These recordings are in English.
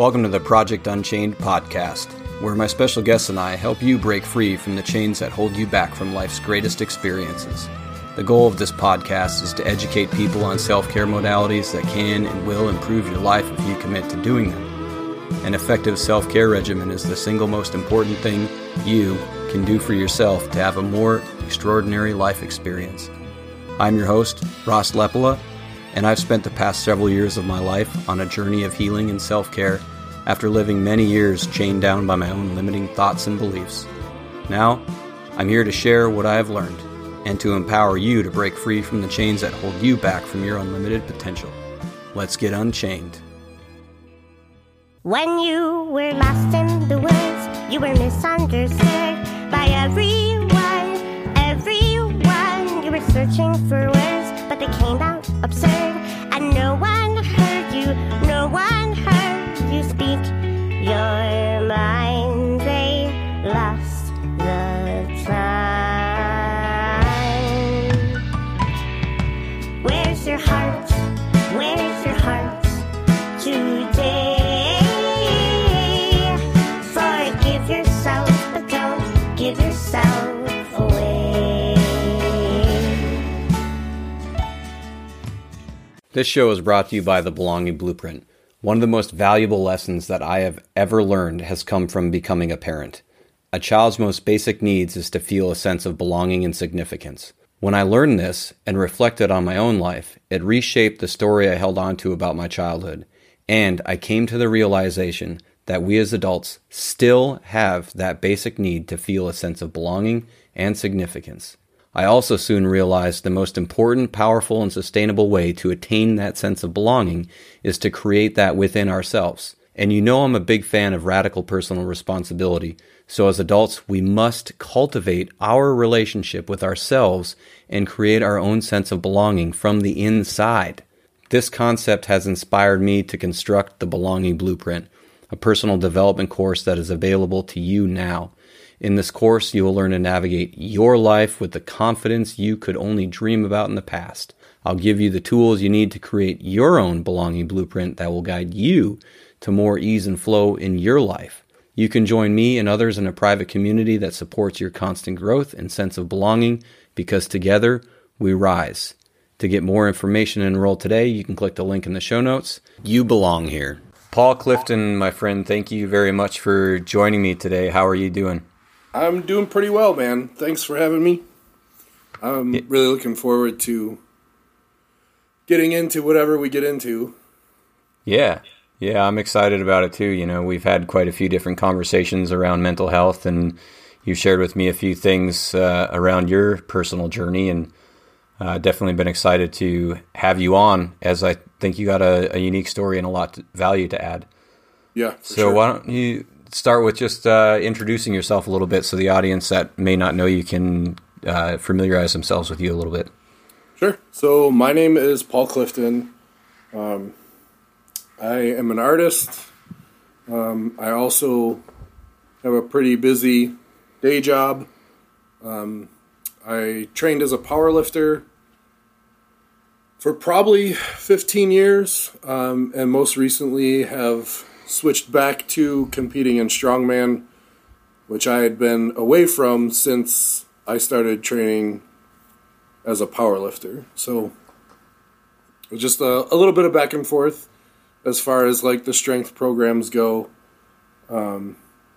Welcome to the Project Unchained podcast, where my special guests and I help you break free from the chains that hold you back from life's greatest experiences. The goal of this podcast is to educate people on self care modalities that can and will improve your life if you commit to doing them. An effective self care regimen is the single most important thing you can do for yourself to have a more extraordinary life experience. I'm your host, Ross Lepola, and I've spent the past several years of my life on a journey of healing and self care after living many years chained down by my own limiting thoughts and beliefs. Now, I'm here to share what I have learned and to empower you to break free from the chains that hold you back from your unlimited potential. Let's get unchained. When you were lost in the woods, you were misunderstood by everyone, everyone. You were searching for words, but they came out absurd, This show is brought to you by the Belonging Blueprint. One of the most valuable lessons that I have ever learned has come from becoming a parent. A child's most basic needs is to feel a sense of belonging and significance. When I learned this and reflected on my own life, it reshaped the story I held on to about my childhood, and I came to the realization that we as adults still have that basic need to feel a sense of belonging and significance. I also soon realized the most important, powerful, and sustainable way to attain that sense of belonging is to create that within ourselves. And you know I'm a big fan of radical personal responsibility. So as adults, we must cultivate our relationship with ourselves and create our own sense of belonging from the inside. This concept has inspired me to construct the Belonging Blueprint, a personal development course that is available to you now. In this course, you will learn to navigate your life with the confidence you could only dream about in the past. I'll give you the tools you need to create your own belonging blueprint that will guide you to more ease and flow in your life. You can join me and others in a private community that supports your constant growth and sense of belonging because together we rise. To get more information and enroll today, you can click the link in the show notes. You belong here. Paul Clifton, my friend, thank you very much for joining me today. How are you doing? I'm doing pretty well, man. Thanks for having me. I'm really looking forward to getting into whatever we get into. Yeah. Yeah, I'm excited about it too. You know, we've had quite a few different conversations around mental health, and you shared with me a few things uh, around your personal journey, and uh, definitely been excited to have you on, as I think you got a, a unique story and a lot of value to add. Yeah. for So sure. why don't you start with just uh, introducing yourself a little bit, so the audience that may not know you can uh, familiarize themselves with you a little bit. Sure. So my name is Paul Clifton. Um, I am an artist. Um, I also have a pretty busy day job. Um, I trained as a power lifter for probably 15 years, um, and most recently have switched back to competing in strongman, which I had been away from since I started training as a power lifter. So just a, a little bit of back and forth as far as like the strength programs go. Um,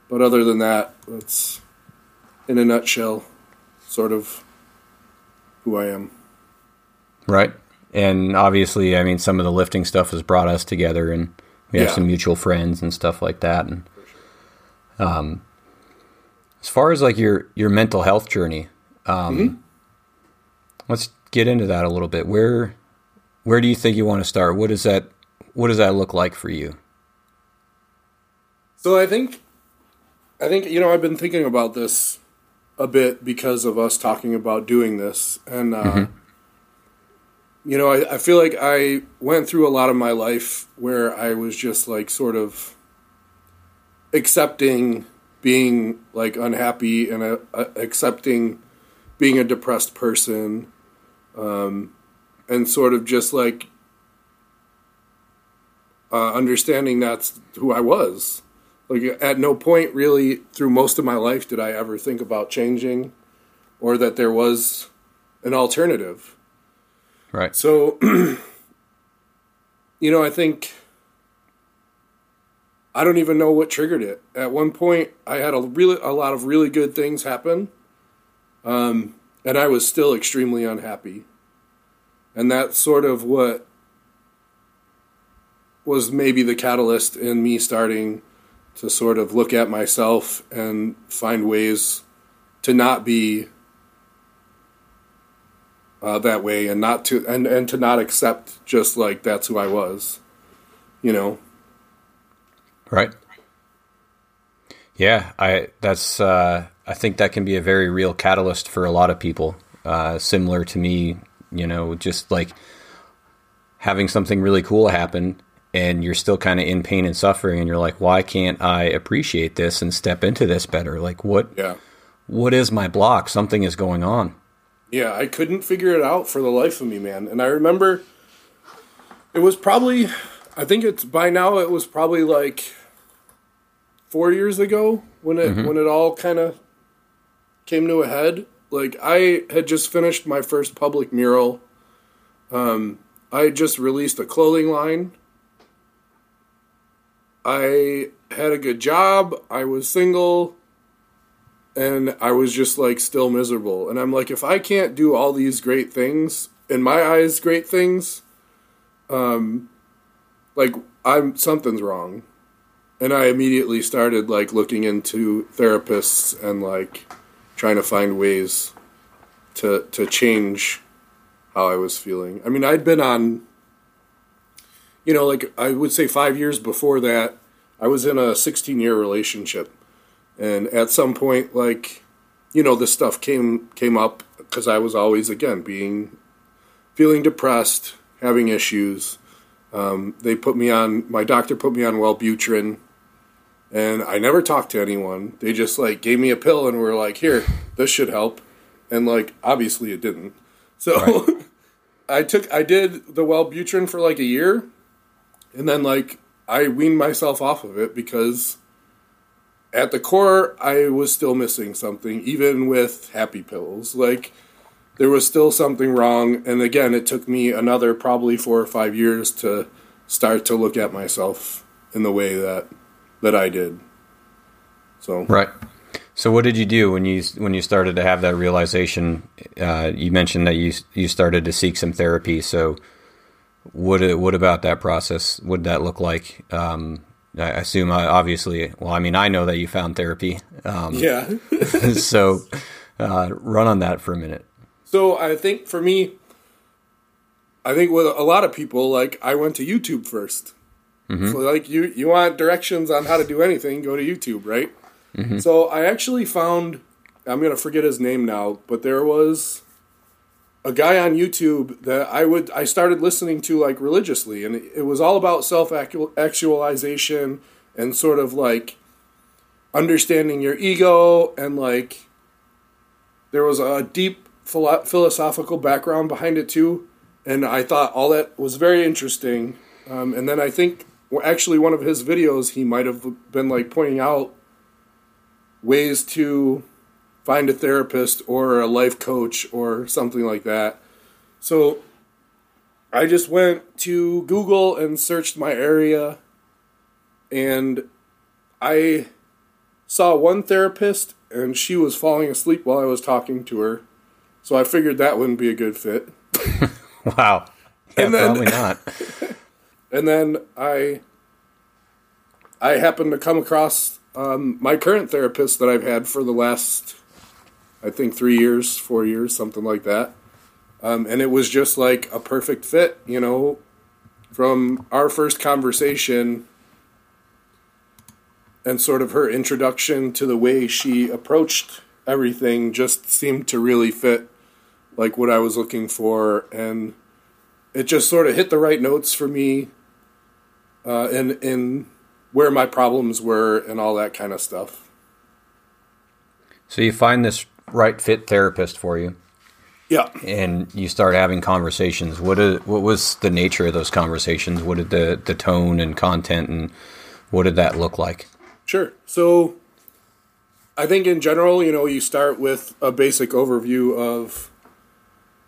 but other than that, that's in a nutshell sort of who I am. Right. And obviously, I mean, some of the lifting stuff has brought us together, and we have some mutual friends and stuff like that. And um, as far as like your your mental health journey, um, let's get into that a little bit. Where where do you think you want to start? What does that what does that look like for you? So I think, I think you know I've been thinking about this a bit because of us talking about doing this, and uh, you know I, I feel like I went through a lot of my life where I was just like sort of accepting being like unhappy and uh, uh, accepting being a depressed person, um, and sort of just like uh, understanding that's who I was. Like at no point really through most of my life did I ever think about changing or that there was an alternative. Right. So, you know, I think I don't even know what triggered it. At one point, I had a really a lot of really good things happen, um, and I was still extremely unhappy. And that's sort of what was maybe the catalyst in me starting to sort of look at myself and find ways to not be uh, that way and not to and, and to not accept just like that's who I was, you know. Right. Yeah, I that's uh, I think that can be a very real catalyst for a lot of people. Uh, similar to me, you know, just like having something really cool happen and you're still kind of in pain and suffering and you're like why can't i appreciate this and step into this better like what Yeah. what is my block something is going on Yeah, I couldn't figure it out for the life of me, man. And I remember it was probably I think it's by now it was probably like 4 years ago when it when it all kind of came to a head. Like I had just finished my first public mural. Um I had just released a clothing line. I had a good job. I was single and I was just like still miserable. And I'm like, if I can't do all these great things, in my eyes, great things, um, like I'm something's wrong. And I immediately started like looking into therapists and like trying to find ways to to change how I was feeling. I mean, I'd been on, you know, like I would say five years before that, I was in a 16 year relationship and at some point like you know this stuff came came up because i was always again being feeling depressed having issues. Um, they put me on my doctor put me on wellbutrin and i never talked to anyone. They just like gave me a pill and were like here this should help. And like obviously it didn't. So i took i did the wellbutrin for like a year. And then like i weaned myself off of it because at the core, I was still missing something, even with happy pills. Like, there was still something wrong. And again, it took me another probably four or five years to start to look at myself in the way that that I did. So, right so what did you do when you when you started to have that realization uh, you mentioned that you you started to seek some therapy so what what about that process what did that look like um, I assume uh, obviously well I mean I know that you found therapy um, yeah. so uh, run on that for a minute so, I think for me, I think with a lot of people, like, I went to YouTube 1st So, like, you, you want directions on how to do anything, go to YouTube, right? So, I actually found, I'm going to forget his name now, but there was a guy on YouTube that I would I started listening to like religiously, and it, was all about self actualization and sort of like understanding your ego and like there was a deep philo- philosophical background behind it too, and I thought all that was very interesting. Um, and then I think actually one of his videos he might have been like pointing out ways to find a therapist or a life coach or something like that. So I just went to Google and searched my area and I saw one therapist and she was falling asleep while I was talking to her. So I figured that wouldn't be a good fit. wow yeah, And then- probably not And then I I happened to come across um, my current therapist that I've had for the last I think three years, four years, something like that. Um, and it was just like a perfect fit, you know. From our first conversation and sort of her introduction to the way she approached everything just seemed to really fit like what I was looking for and it just sort of hit the right notes for me uh, in in where my problems were and all that kind of stuff. so you find this right fit therapist for you Yeah. and you start having conversations. What what was the nature of those conversations? What did the the tone and content and what did that look like? Sure. So I think in general, you know, you start with a basic overview of,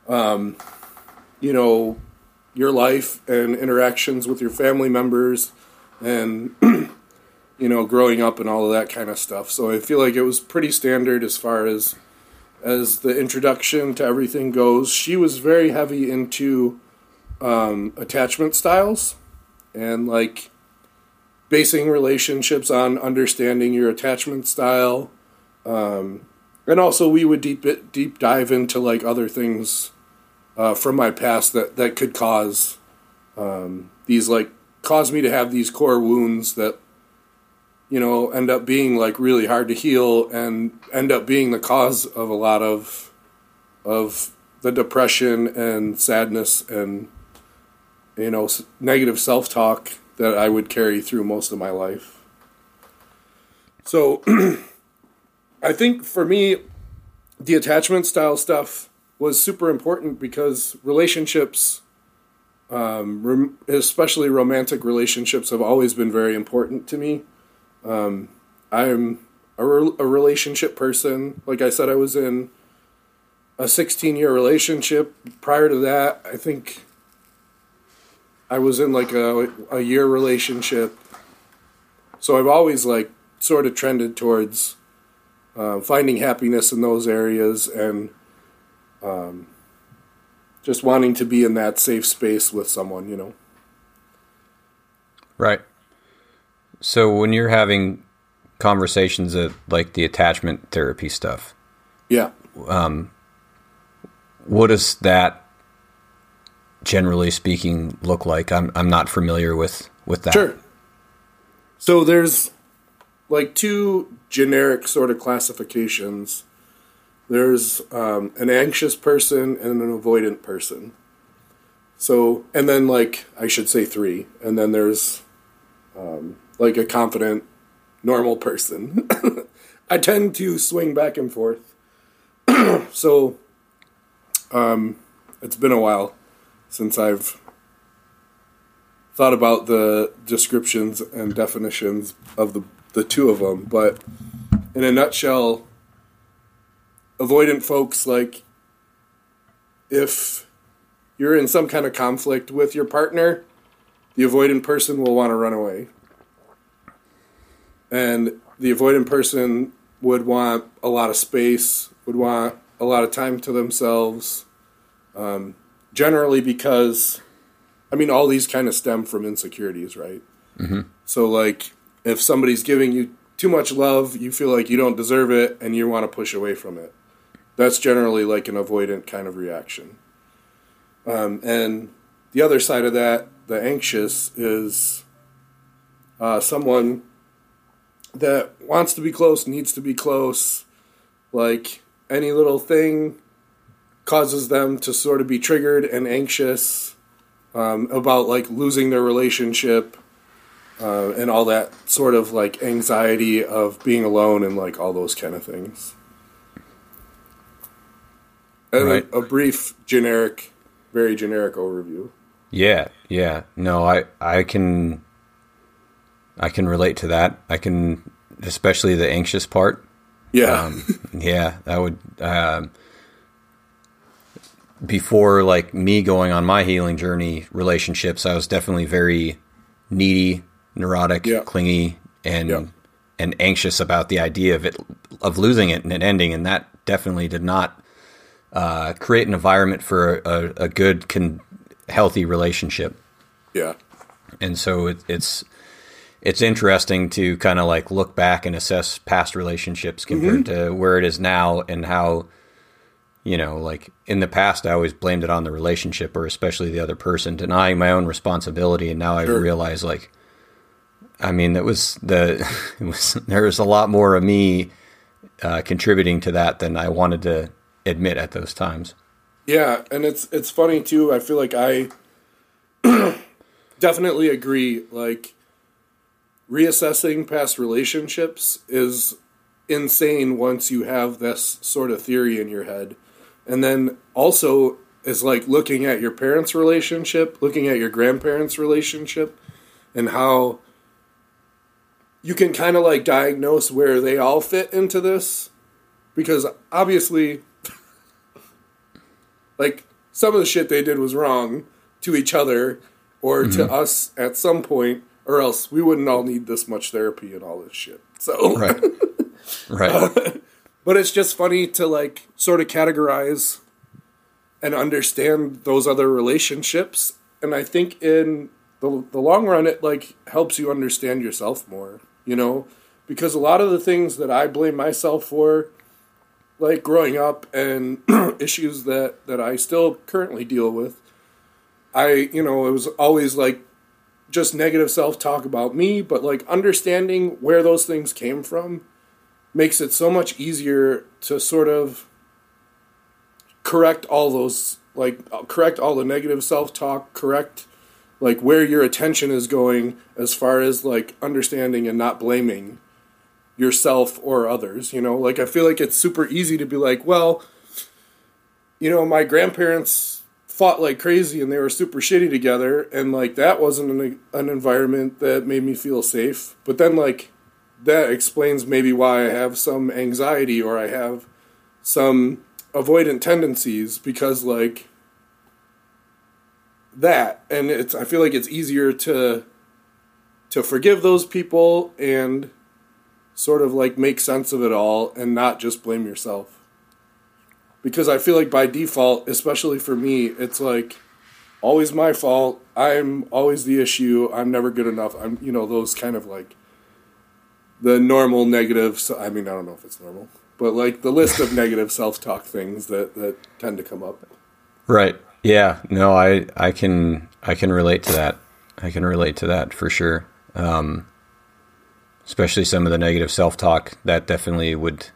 um, you know, your life and interactions with your family members and, you know, growing up and all of that kind of stuff. So I feel like it was pretty standard as far as as the introduction to everything goes. She was very heavy into um, attachment styles and like basing relationships on understanding your attachment style. Um, and also, we would deep deep dive into like other things uh, from my past that that could cause um, these like cause me to have these core wounds that you know end up being like really hard to heal and end up being the cause of a lot of of the depression and sadness and you know negative self-talk that I would carry through most of my life. So I think for me the attachment style stuff was super important because relationships um, especially romantic relationships have always been very important to me. Um, I'm a, re- a relationship person. Like I said, I was in a 16 year relationship. Prior to that, I think I was in like a, a year relationship. So I've always like sort of trended towards uh, finding happiness in those areas and um, just wanting to be in that safe space with someone, you know. Right. So when you're having conversations of like the attachment therapy stuff, Yeah. what does that generally speaking look like? I'm I'm not familiar with with that. Sure. So there's like two generic sort of classifications. There's um, an anxious person and an avoidant person. So, and then like I should say three, and then there's um, like a confident, normal person. I tend to swing back and forth. so, um, it's been a while since I've thought about the descriptions and definitions of the, the two of them, but in a nutshell, avoidant folks like if you're in some kind of conflict with your partner, the avoidant person will want to run away. And the avoidant person would want a lot of space, would want a lot of time to themselves, um, generally because I mean, all these kind of stem from insecurities, right? Mm-hmm. So, like, if somebody's giving you too much love, you feel like you don't deserve it and you want to push away from it. That's generally like an avoidant kind of reaction. Um, and the other side of that, the anxious, is uh, someone that wants to be close, needs to be close. Like, any little thing causes them to sort of be triggered and anxious um, about like losing their relationship uh, and all that sort of like anxiety of being alone and like all those kind of things. And Right. a, a brief, generic, very generic overview. Yeah, yeah. No, I I can I can relate to that. I can especially the anxious part. Yeah, Um, yeah, that would um, before like me going on my healing journey relationships, I was definitely very needy, neurotic, Yeah. clingy, and Yeah. and anxious about the idea of it of losing it and it ending, and that definitely did not uh, create an environment for a, a good, con- healthy relationship yeah, and so it, it's it's interesting to kind of like look back and assess past relationships compared to where it is now and how you know like in the past i always blamed it on the relationship or especially the other person denying my own responsibility and now i realize like i mean that was the it was there was a lot more of me uh, contributing to that than i wanted to admit at those times yeah. And it's it's funny too. I feel like I definitely agree. Like reassessing past relationships is insane once you have this sort of theory in your head and then also is like looking at your parents' relationship, looking at your grandparents' relationship, and how you can kind of like diagnose where they all fit into this because obviously like some of the shit they did was wrong to each other or mm-hmm. to us at some point or else we wouldn't all need this much therapy and all this shit. So right. Right. Uh, but it's just funny to like sort of categorize and understand those other relationships. And i think in the, the long run it like helps you understand yourself more you know? Because a lot of the things that i blame myself for like growing up and issues that that i still currently deal with i you know it was always like just negative self-talk about me but like understanding where those things came from makes it so much easier to sort of correct all those like uh, correct all the negative self-talk correct like where your attention is going as far as like understanding and not blaming yourself or others you know? Like i feel like it's super easy to be like well you know my grandparents fought like crazy and they were super shitty together and like that wasn't an, an environment that made me feel safe. But then like that explains maybe why i have some anxiety or i have some avoidant tendencies because like that. And it's i feel like it's easier to to forgive those people and sort of like make sense of it all and not just blame yourself because i feel like by default especially for me it's like always my fault i'm always the issue i'm never good enough i'm you know those kind of like the normal negative so i mean i don't know if it's normal but like the list of negative self-talk things that that tend to come up. Right. Yeah. No, I I can I can relate to that. I can relate to that for sure. Um, especially some of the negative self-talk that definitely would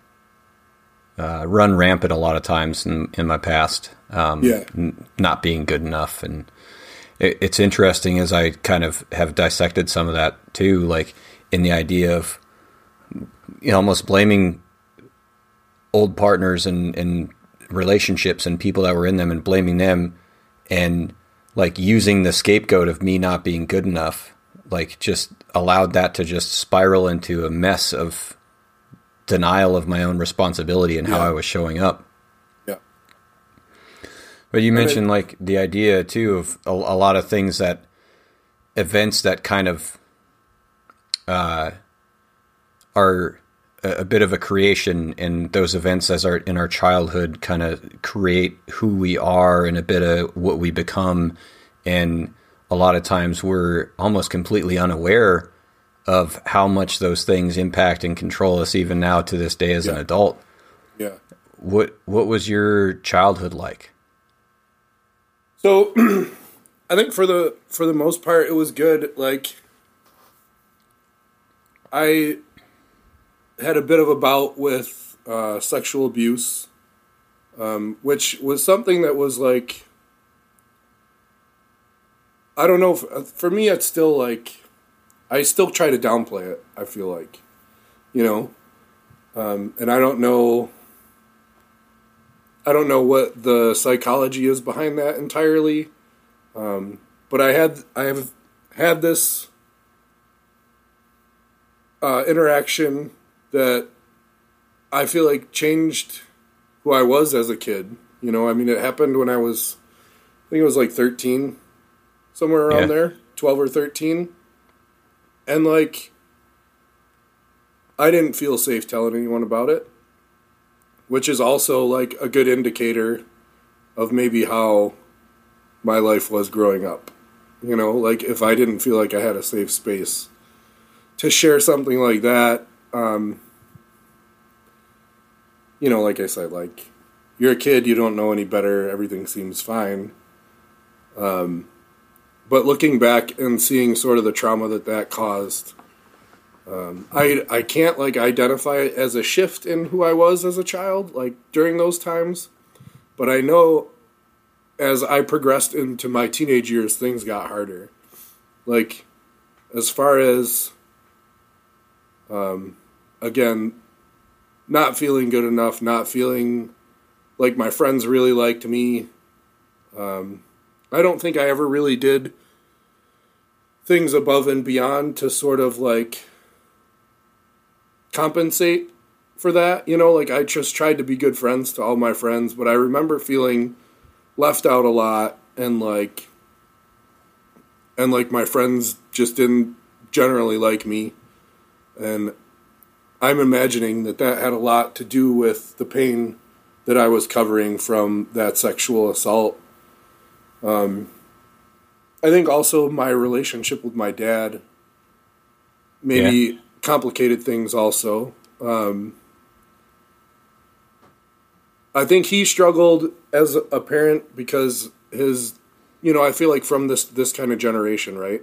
uh, run rampant a lot of times in, in my past. Um, yeah. N- not being good enough, and it, it's interesting as I kind of have dissected some of that too, like in the idea of you know, almost blaming old partners and, and relationships and people that were in them and blaming them and like using the scapegoat of me not being good enough like just allowed that to just spiral into a mess of denial of my own responsibility and how yeah. I was showing up. Yeah. But you mentioned like the idea too of a, a, lot of things that events that kind of uh, are a, bit of a creation and those events as our in our childhood kind of create who we are and a bit of what we become and a lot of times we're almost completely unaware of how much those things impact and control us even now to this day as yeah. an adult. Yeah. What what was your childhood like? So I think for the for the most part it was good like I had a bit of a bout with uh, sexual abuse, um, which was something that was like, I don't know. Uh, for me, it's still like, I still try to downplay it. I feel like, you know, um, and I don't know. I don't know what the psychology is behind that entirely, um, but I had I have had this uh, interaction that I feel like changed who I was as a kid. You know, I mean, it happened when I was, I think it was like 13, somewhere around yeah. there, 12 or 13. And like, I didn't feel safe telling anyone about it, which is also like a good indicator of maybe how my life was growing up. You know, like if I didn't feel like I had a safe space to share something like that, um, you know, like I said, like you're a kid, you don't know any better, everything seems fine. Um, but looking back and seeing sort of the trauma that that caused, um, I I can't like identify it as a shift in who I was as a child, like during those times. But I know as I progressed into my teenage years, things got harder. Like as far as um, again, not feeling good enough, not feeling like my friends really liked me. Um, I don't think I ever really did things above and beyond to sort of like compensate for that. You know, like I just tried to be good friends to all my friends, but I remember feeling left out a lot and like and like my friends just didn't generally like me and i'm imagining that that had a lot to do with the pain that i was covering from that sexual assault um, i think also my relationship with my dad maybe Yeah. complicated things also um, I think he struggled as a parent because his, you know, I feel like from this this kind of generation, right?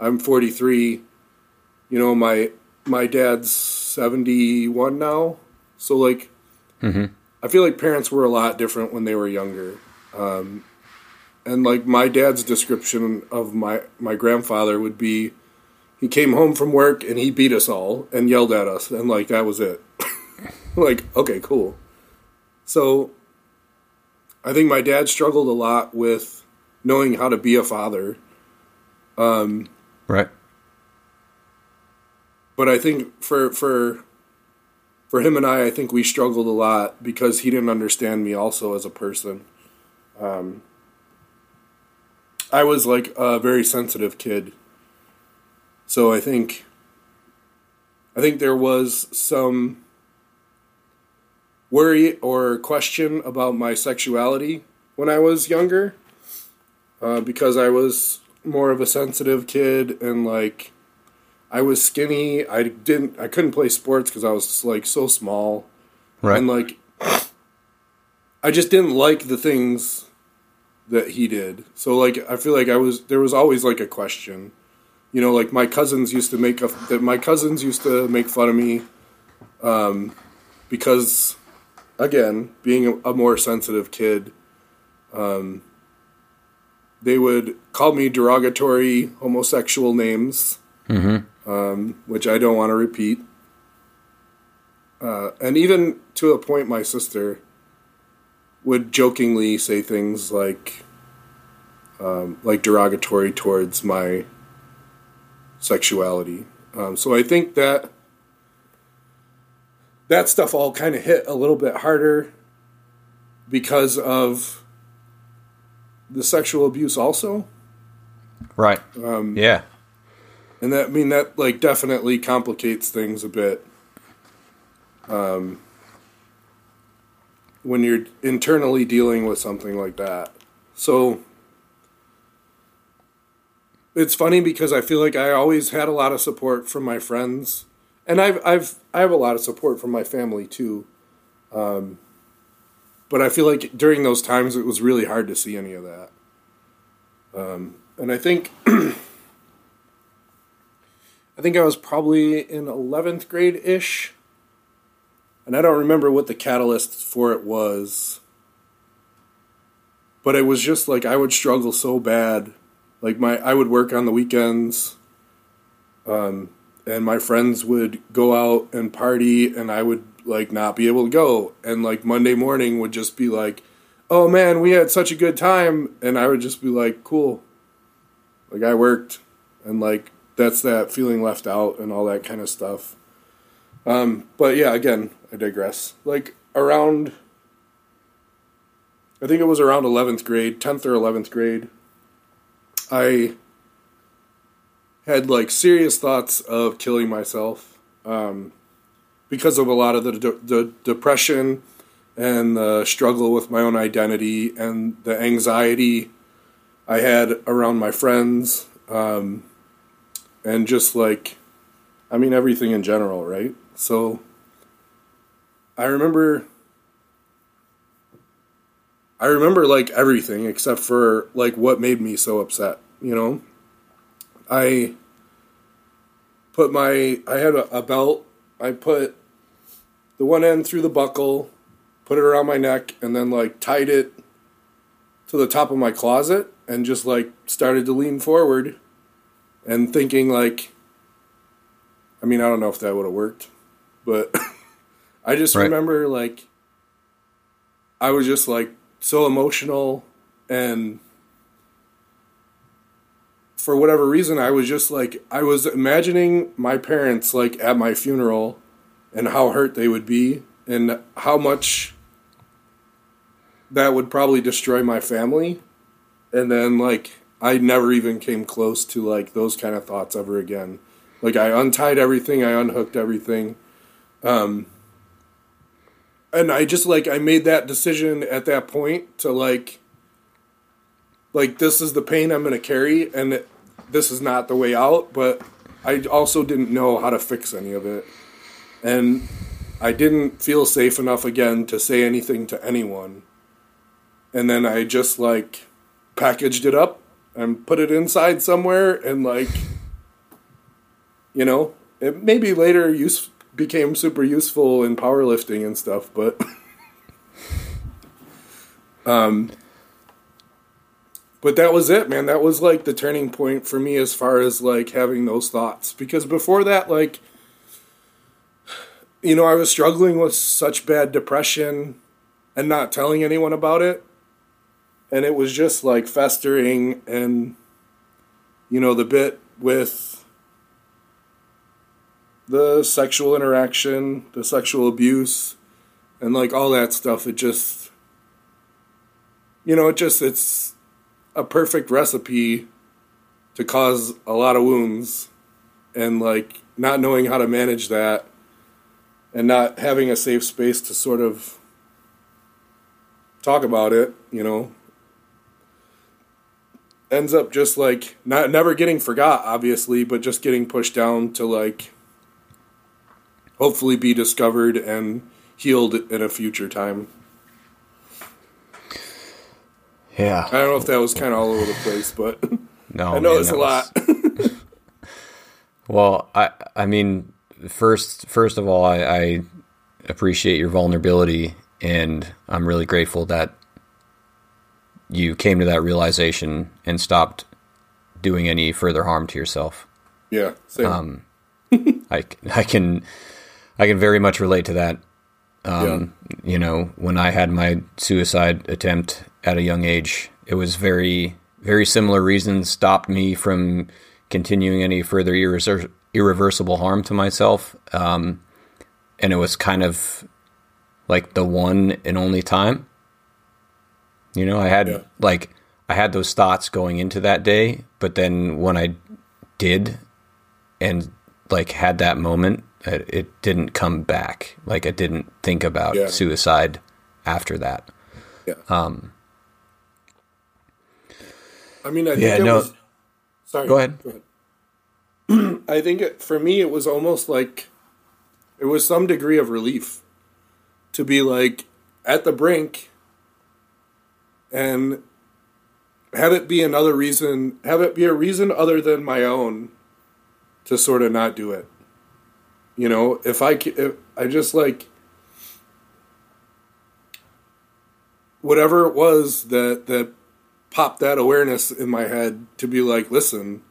I'm 43. You know, my my dad's 71 now, so like, I feel like parents were a lot different when they were younger. Um, and like my dad's description of my my grandfather would be, he came home from work and he beat us all and yelled at us, and like that was it. like, okay, cool. So I think my dad struggled a lot with knowing how to be a father. Right. But I think for for for him and I, I think we struggled a lot because he didn't understand me also as a person. Um, I was like a very sensitive kid. So I think I think there was some worry or question about my sexuality when I was younger, uh, because I was more of a sensitive kid and like I was skinny. I didn't. I couldn't play sports because I was like so small, Right. and like I just didn't like the things that he did. So like I feel like I was there was always like a question. You know, like my cousins used to make a, that my cousins used to make fun of me um, because again, being a, a more sensitive kid, um, they would call me derogatory homosexual names, um, which I don't want to repeat. Uh, and even to a point, my sister would jokingly say things like, um, like derogatory towards my sexuality. Um, so I think that that stuff all kind of hit a little bit harder because of the sexual abuse also Right. Um, yeah. and that I mean that like definitely complicates things a bit um, when you're internally dealing with something like that so it's funny because I feel like I always had a lot of support from my friends and I've I've I have a lot of support from my family too um, but I feel like during those times it was really hard to see any of that um, and I think I think I was probably in 11th grade ish. And I don't remember what the catalyst for it was. But it was just like I would struggle so bad. Like my I would work on the weekends. Um and my friends would go out and party and I would like not be able to go and like Monday morning would just be like, "Oh man, we had such a good time." And I would just be like, "Cool." Like I worked and like that's that feeling left out and all that kind of stuff. Um, but yeah, again, I digress. Like around, I think it was around 11th grade, 10th or 11th grade, I had like serious thoughts of killing myself um, because of a lot of the, de- the depression and the struggle with my own identity and the anxiety I had around my friends. Um, and just like i mean everything in general right so i remember i remember like everything except for like what made me so upset you know? I put my i had a, a belt i put the one end through the buckle put it around my neck and then like tied it to the top of my closet and just like started to lean forward and thinking like I mean, I don't know if that would have worked, but I just Right. remember like I was just like so emotional and for whatever reason I was just like I was imagining my parents like at my funeral and how hurt they would be and how much that would probably destroy my family and then like I never even came close to like those kind of thoughts ever again. Like I untied everything, I unhooked everything. Um and I just like I made that decision at that point to like like this is the pain I'm going to carry and it, this is not the way out, but I also didn't know how to fix any of it. And I didn't feel safe enough again to say anything to anyone. And then I just like packaged it up and put it inside somewhere and like you know, it maybe later use became super useful in powerlifting and stuff, but um but that was it, man. That was like the turning point for me as far as like having those thoughts because before that like you know, I was struggling with such bad depression and not telling anyone about it. And it was just like festering and you know, the bit with the sexual interaction, the sexual abuse, and like all that stuff. It just, you know, it just, it's a perfect recipe to cause a lot of wounds and like not knowing how to manage that and not having a safe space to sort of talk about it, you know, ends up just like not never getting forgot obviously, but just getting pushed down to like hopefully be discovered and healed in a future time. Yeah. I don't know if that was kind of all over the place, but No, I know man, it's a that lot. was- well, I I mean, first first of all, I, I appreciate your vulnerability, and I'm really grateful that you came to that realization and stopped doing any further harm to yourself. yeah, same. Um, I, I can I can very much relate to that. Um, You know, when I had my suicide attempt at a young age, it was very very similar reasons stopped me from continuing any further irrever- irreversible harm to myself. Um, and it was kind of like the one and only time. You know, I had Yeah. like I had those thoughts going into that day, but then when I did and like had that moment, it, it didn't come back. Like I didn't think about Yeah. suicide after that. yeah. Um, I mean, I think it no- was. Sorry, Go ahead. Go ahead. I think it, for me, it was almost like it was some degree of relief to be like at the brink and have it be another reason, have it be a reason other than my own to sort of not do it. You know, if I if I just like whatever it was that that popped that awareness in my head to be like, listen,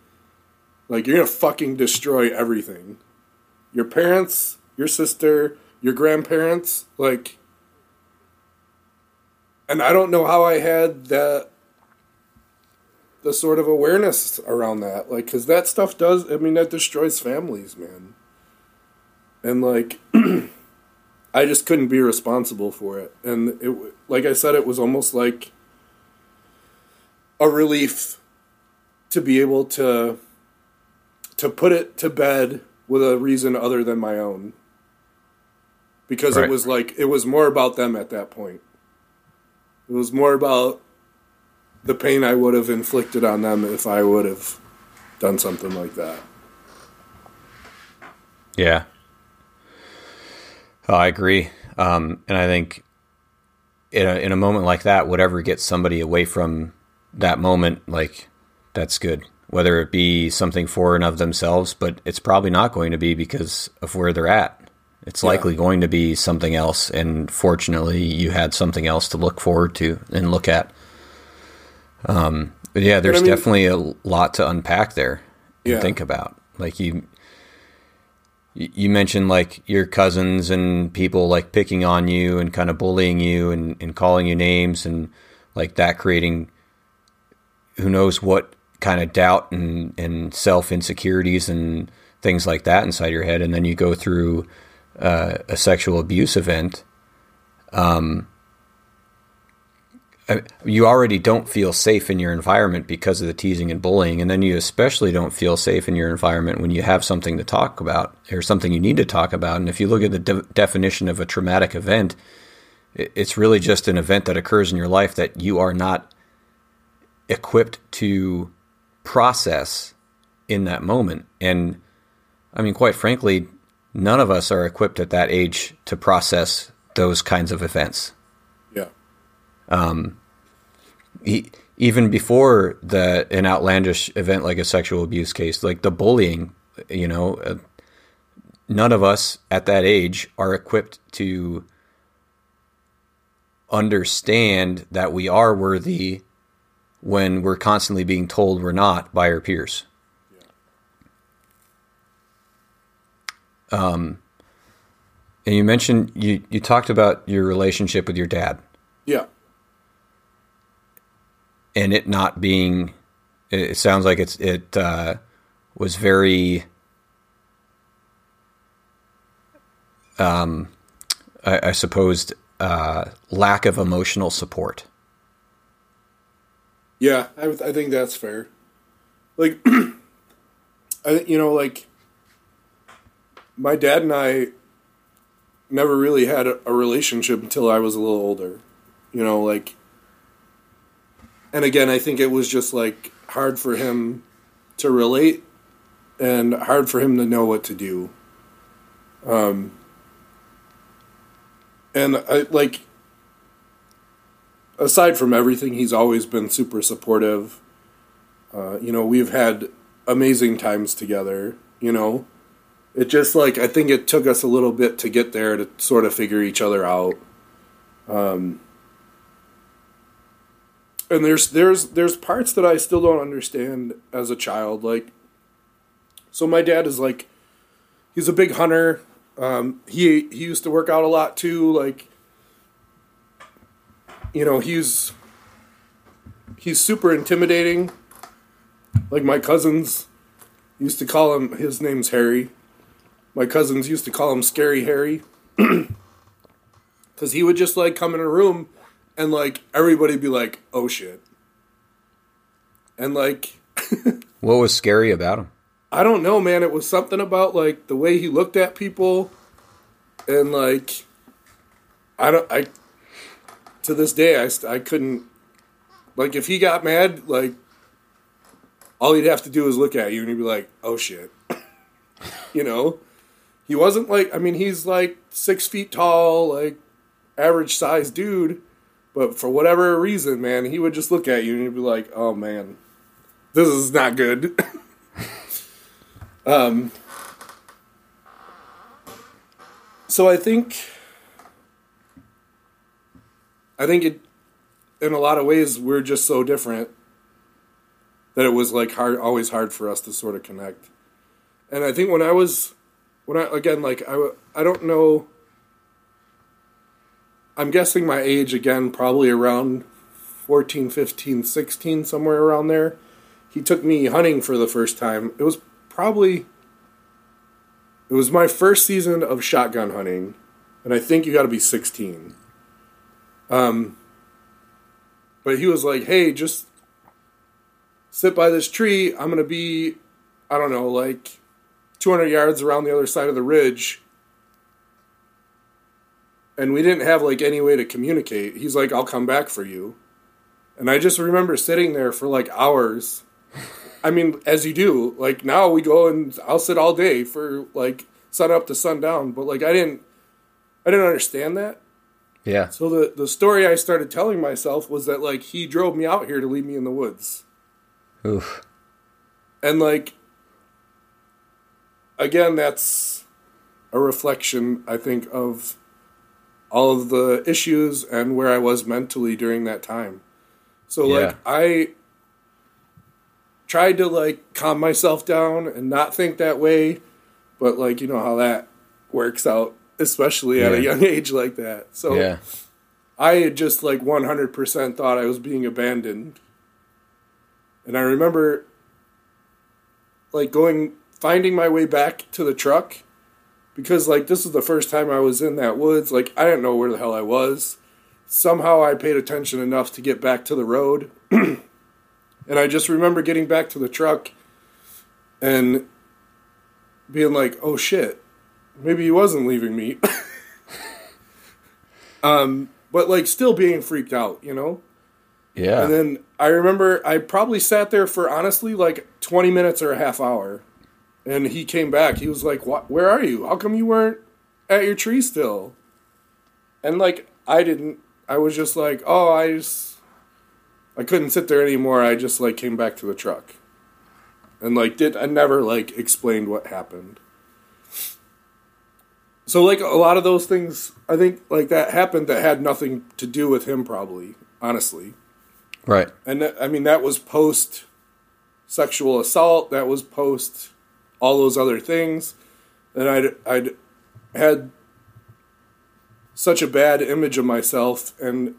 like you're gonna fucking destroy everything. Your parents, your sister, your grandparents, like and I don't know how I had that the sort of awareness around that. Like cuz that stuff does I mean that destroys families, man. And like I just couldn't be responsible for it. And it like I said it was almost like a relief to be able to to put it to bed with a reason other than my own because Right. it was like it was more about them at that point it was more about the pain i would have inflicted on them if i would have done something like that Yeah. Oh, I agree. Um, and I think in a, in a moment like that, whatever gets somebody away from that moment, like that's good. Whether it be something for and of themselves, but it's probably not going to be because of where they're at. It's Yeah. likely going to be something else. And fortunately, you had something else to look forward to and look at. Um, but yeah, there's mean- definitely a lot to unpack there and Yeah. think about. Like you, you mentioned like your cousins and people like picking on you and kind of bullying you and, and calling you names and like that creating who knows what kind of doubt and, and self insecurities and things like that inside your head. And then you go through uh, a sexual abuse event. Um, you already don't feel safe in your environment because of the teasing and bullying, and then you especially don't feel safe in your environment when you have something to talk about or something you need to talk about. And if you look at the de- definition of a traumatic event, it's really just an event that occurs in your life that you are not equipped to process in that moment. And I mean, quite frankly, none of us are equipped at that age to process those kinds of events. E- even before the an outlandish event like a sexual abuse case, like the bullying, you know, uh, none of us at that age are equipped to understand that we are worthy when we're constantly being told we're not by our peers. Um, and you mentioned you you talked about your relationship with your dad. Yeah. And it not being it sounds like it's it uh, was very um I, I suppose uh, lack of emotional support Yeah, I, I think that's fair. Like, I you know like my dad and I never really had a, a relationship until I was a little older. You know, like, and again, I think it was just like hard for him to relate and hard for him to know what to do. Um, and I like aside from everything, he's always been super supportive. Uh, you know, we've had amazing times together. You know, it just like I think it took us a little bit to get there to sort of figure each other out. Um, and there's there's there's parts that I still don't understand as a child. Like, so my dad is like, he's a big hunter. Um, he he used to work out a lot too. Like, you know, he's he's super intimidating. Like my cousins used to call him. His name's Harry. My cousins used to call him Scary Harry, because he would just like come in a room, and like everybody be like, "Oh shit," and like what was scary about him I don't know, man. It was something about like the way he looked at people, and like I don't. I to this day I I couldn't like if he got mad like all he'd have to do is look at you and he'd be like, "Oh shit," you know. He wasn't like I mean he's like six feet tall, like average size dude, but for whatever reason, man, he would just look at you and he'd be like, "Oh man, this is not good." Um, so I think, I think it, in a lot of ways, we're just so different that it was like hard, always hard for us to sort of connect. And I think when I was, when I again like I, I don't know. I'm guessing my age again, probably around 14, 15, 16, somewhere around there. He took me hunting for the first time. It was probably it was my first season of shotgun hunting and i think you got to be 16 um but he was like hey just sit by this tree i'm gonna be i don't know like 200 yards around the other side of the ridge and we didn't have like any way to communicate he's like i'll come back for you and i just remember sitting there for like hours I mean, as you do, like now we go and I'll sit all day for like sun up to sundown. But like I didn't, I didn't understand that. yeah So the the story I started telling myself was that like he drove me out here to leave me in the woods, Oof. and like again, that's a reflection, I think, of all of the issues and where I was mentally during that time. So Yeah. like I tried to like calm myself down and not think that way but like you know how that works out, especially at a young age like that. So Yeah. I had just like 100% thought I was being abandoned. And I remember like going finding my way back to the truck because like this was the first time I was in that woods. Like I didn't know where the hell I was. Somehow I paid attention enough to get back to the road. and I just remember getting back to the truck and being like, "Oh shit. Maybe he wasn't leaving me." um but like still being freaked out, you know? Yeah. And then I remember I probably sat there for honestly like 20 minutes or a half hour. And he came back. He was like, "What? Where are you? How come you weren't at your tree still?" And like I didn't. I was just like, "Oh, I just I couldn't sit there anymore. I just like came back to the truck." And like did I never like explained what happened. So like a lot of those things I think like that happened that had nothing to do with him probably, honestly. right. And that, I mean, that was post sexual assault. That was post all those other things. And I'd, I'd had such a bad image of myself and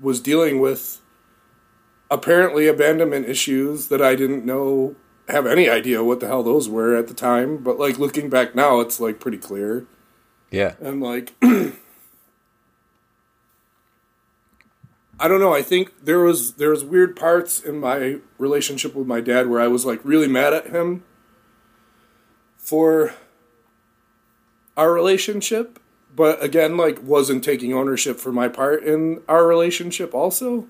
was dealing with apparently abandonment issues that I didn't know, have any idea what the hell those were at the time. But like looking back now, it's like pretty clear. Yeah. And like I don't know, I think there was there was weird parts in my relationship with my dad where I was like really mad at him for our relationship, but again like wasn't taking ownership for my part in our relationship also.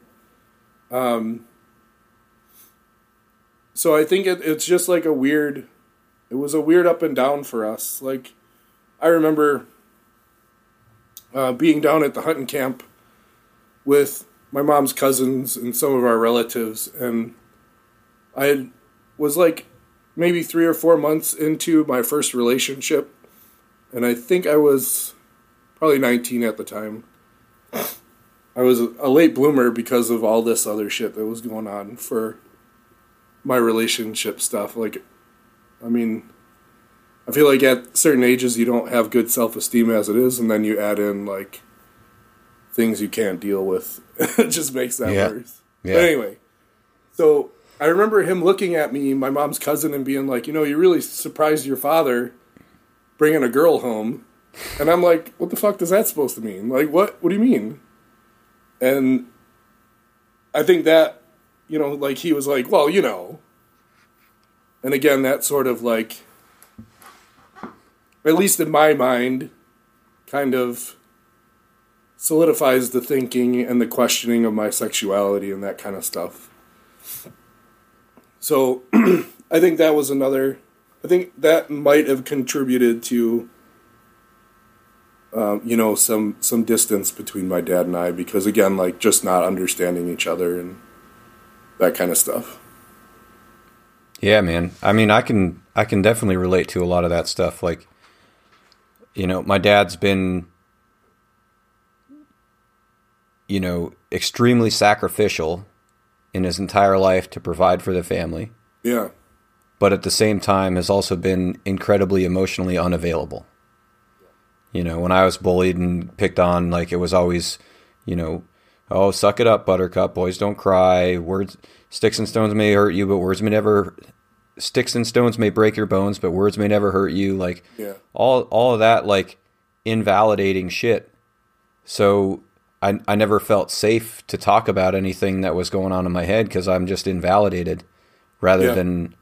Um so I think it, it's just like a weird it was a weird up and down for us. Like I remember uh, being down at the hunting camp with my mom's cousins and some of our relatives, and I was like maybe three or four months into my first relationship, and I think I was probably 19 at the time. I was a, late bloomer because of all this other shit that was going on for my relationship stuff. Like, I mean, I feel like at certain ages you don't have good self esteem as it is, and then you add in like things you can't deal with. it just makes that Yeah. worse. Yeah. But anyway, so I remember him looking at me, my mom's cousin, and being like, "You know, you really surprised your father bringing a girl home," and I'm like, "What the fuck does that supposed to mean? Like, what? What do you mean?" And I think that, you know, like he was like, "Well, you know," and again, that sort of like at least in my mind, kind of solidifies the thinking and the questioning of my sexuality and that kind of stuff. So I think that was another. I think that might have contributed to, um, you know, some some distance between my dad and I because again, like just not understanding each other and that kind of stuff. Yeah, man. I mean, I can I can definitely relate to a lot of that stuff. Like, you know, my dad's been, you know, extremely sacrificial in his entire life to provide for the family, Yeah, but at the same time has also been incredibly emotionally unavailable. You know, when I was bullied and picked on, like it was always, you know, oh, suck it up, Buttercup. Boys don't cry. Words, sticks and stones may hurt you, but words may never. Sticks and stones may break your bones, but words may never hurt you. Like yeah, all, all of that, like invalidating shit. So I, I never felt safe to talk about anything that was going on in my head because I'm just invalidated, rather Yeah. than,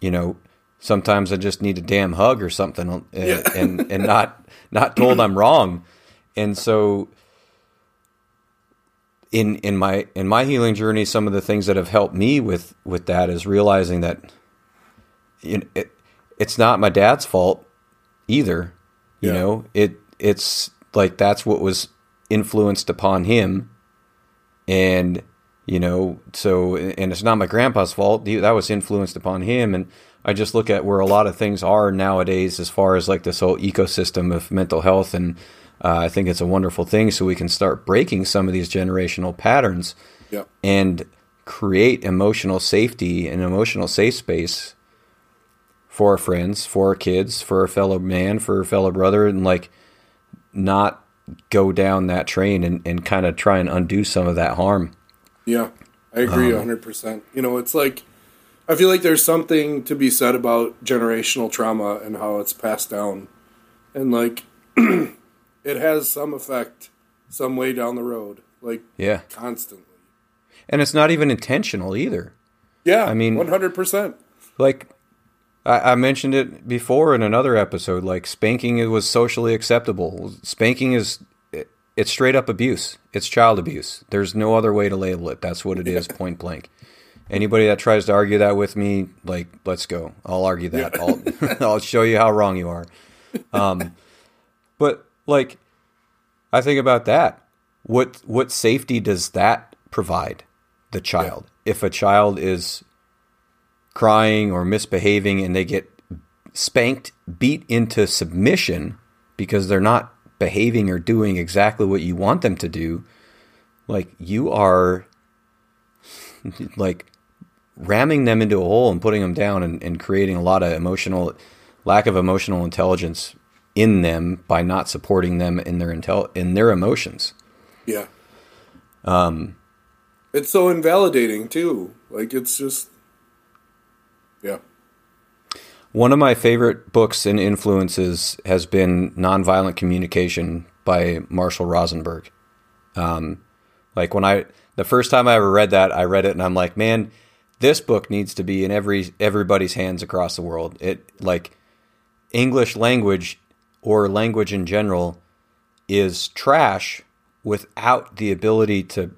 you know, sometimes I just need a damn hug or something, uh, and Yeah. and, and not not told I'm wrong, and so in in my in my healing journey, some of the things that have helped me with with that is realizing that you know, it, it's not my dad's fault either. You Yeah. know, it it's like that's what was influenced upon him, and you know, so and it's not my grandpa's fault. That was influenced upon him, and I just look at where a lot of things are nowadays, as far as like this whole ecosystem of mental health, and uh, I think it's a wonderful thing. So we can start breaking some of these generational patterns yeah, and create emotional safety and emotional safe space for our friends, for our kids, for our fellow man, for our fellow brother, and like not go down that train and, and kind of try and undo some of that harm. Yeah, I agree um, a 100%. You know, it's like, I feel like there's something to be said about generational trauma and how it's passed down. And like, it has some effect some way down the road, like, Yeah. constantly. And it's not even intentional either. Yeah, I mean- 100%. Like I, I mentioned it before in another episode, like spanking it was socially acceptable. Spanking is it, it's straight up abuse. It's child abuse. There's no other way to label it. That's what it is, point blank. Anybody that tries to argue that with me, like, let's go. I'll argue that. I'll I'll show you how wrong you are. Um, but like, I think about that. What what safety does that provide the child? If a child is crying or misbehaving and they get spanked, beat into submission because they're not behaving or doing exactly what you want them to do, like you are like ramming them into a hole and putting them down and, and creating a lot of emotional lack of emotional intelligence in them by not supporting them in their intel in their emotions. Yeah. Um, it's so invalidating too. Like it's just, yeah, One of my favorite books and influences has been Nonviolent Communication by Marshall Rosenberg. Um, like when I the first time I ever read that, I read it and I'm like, man, this book needs to be in every everybody's hands across the world. It like English language or language in general is trash without the ability to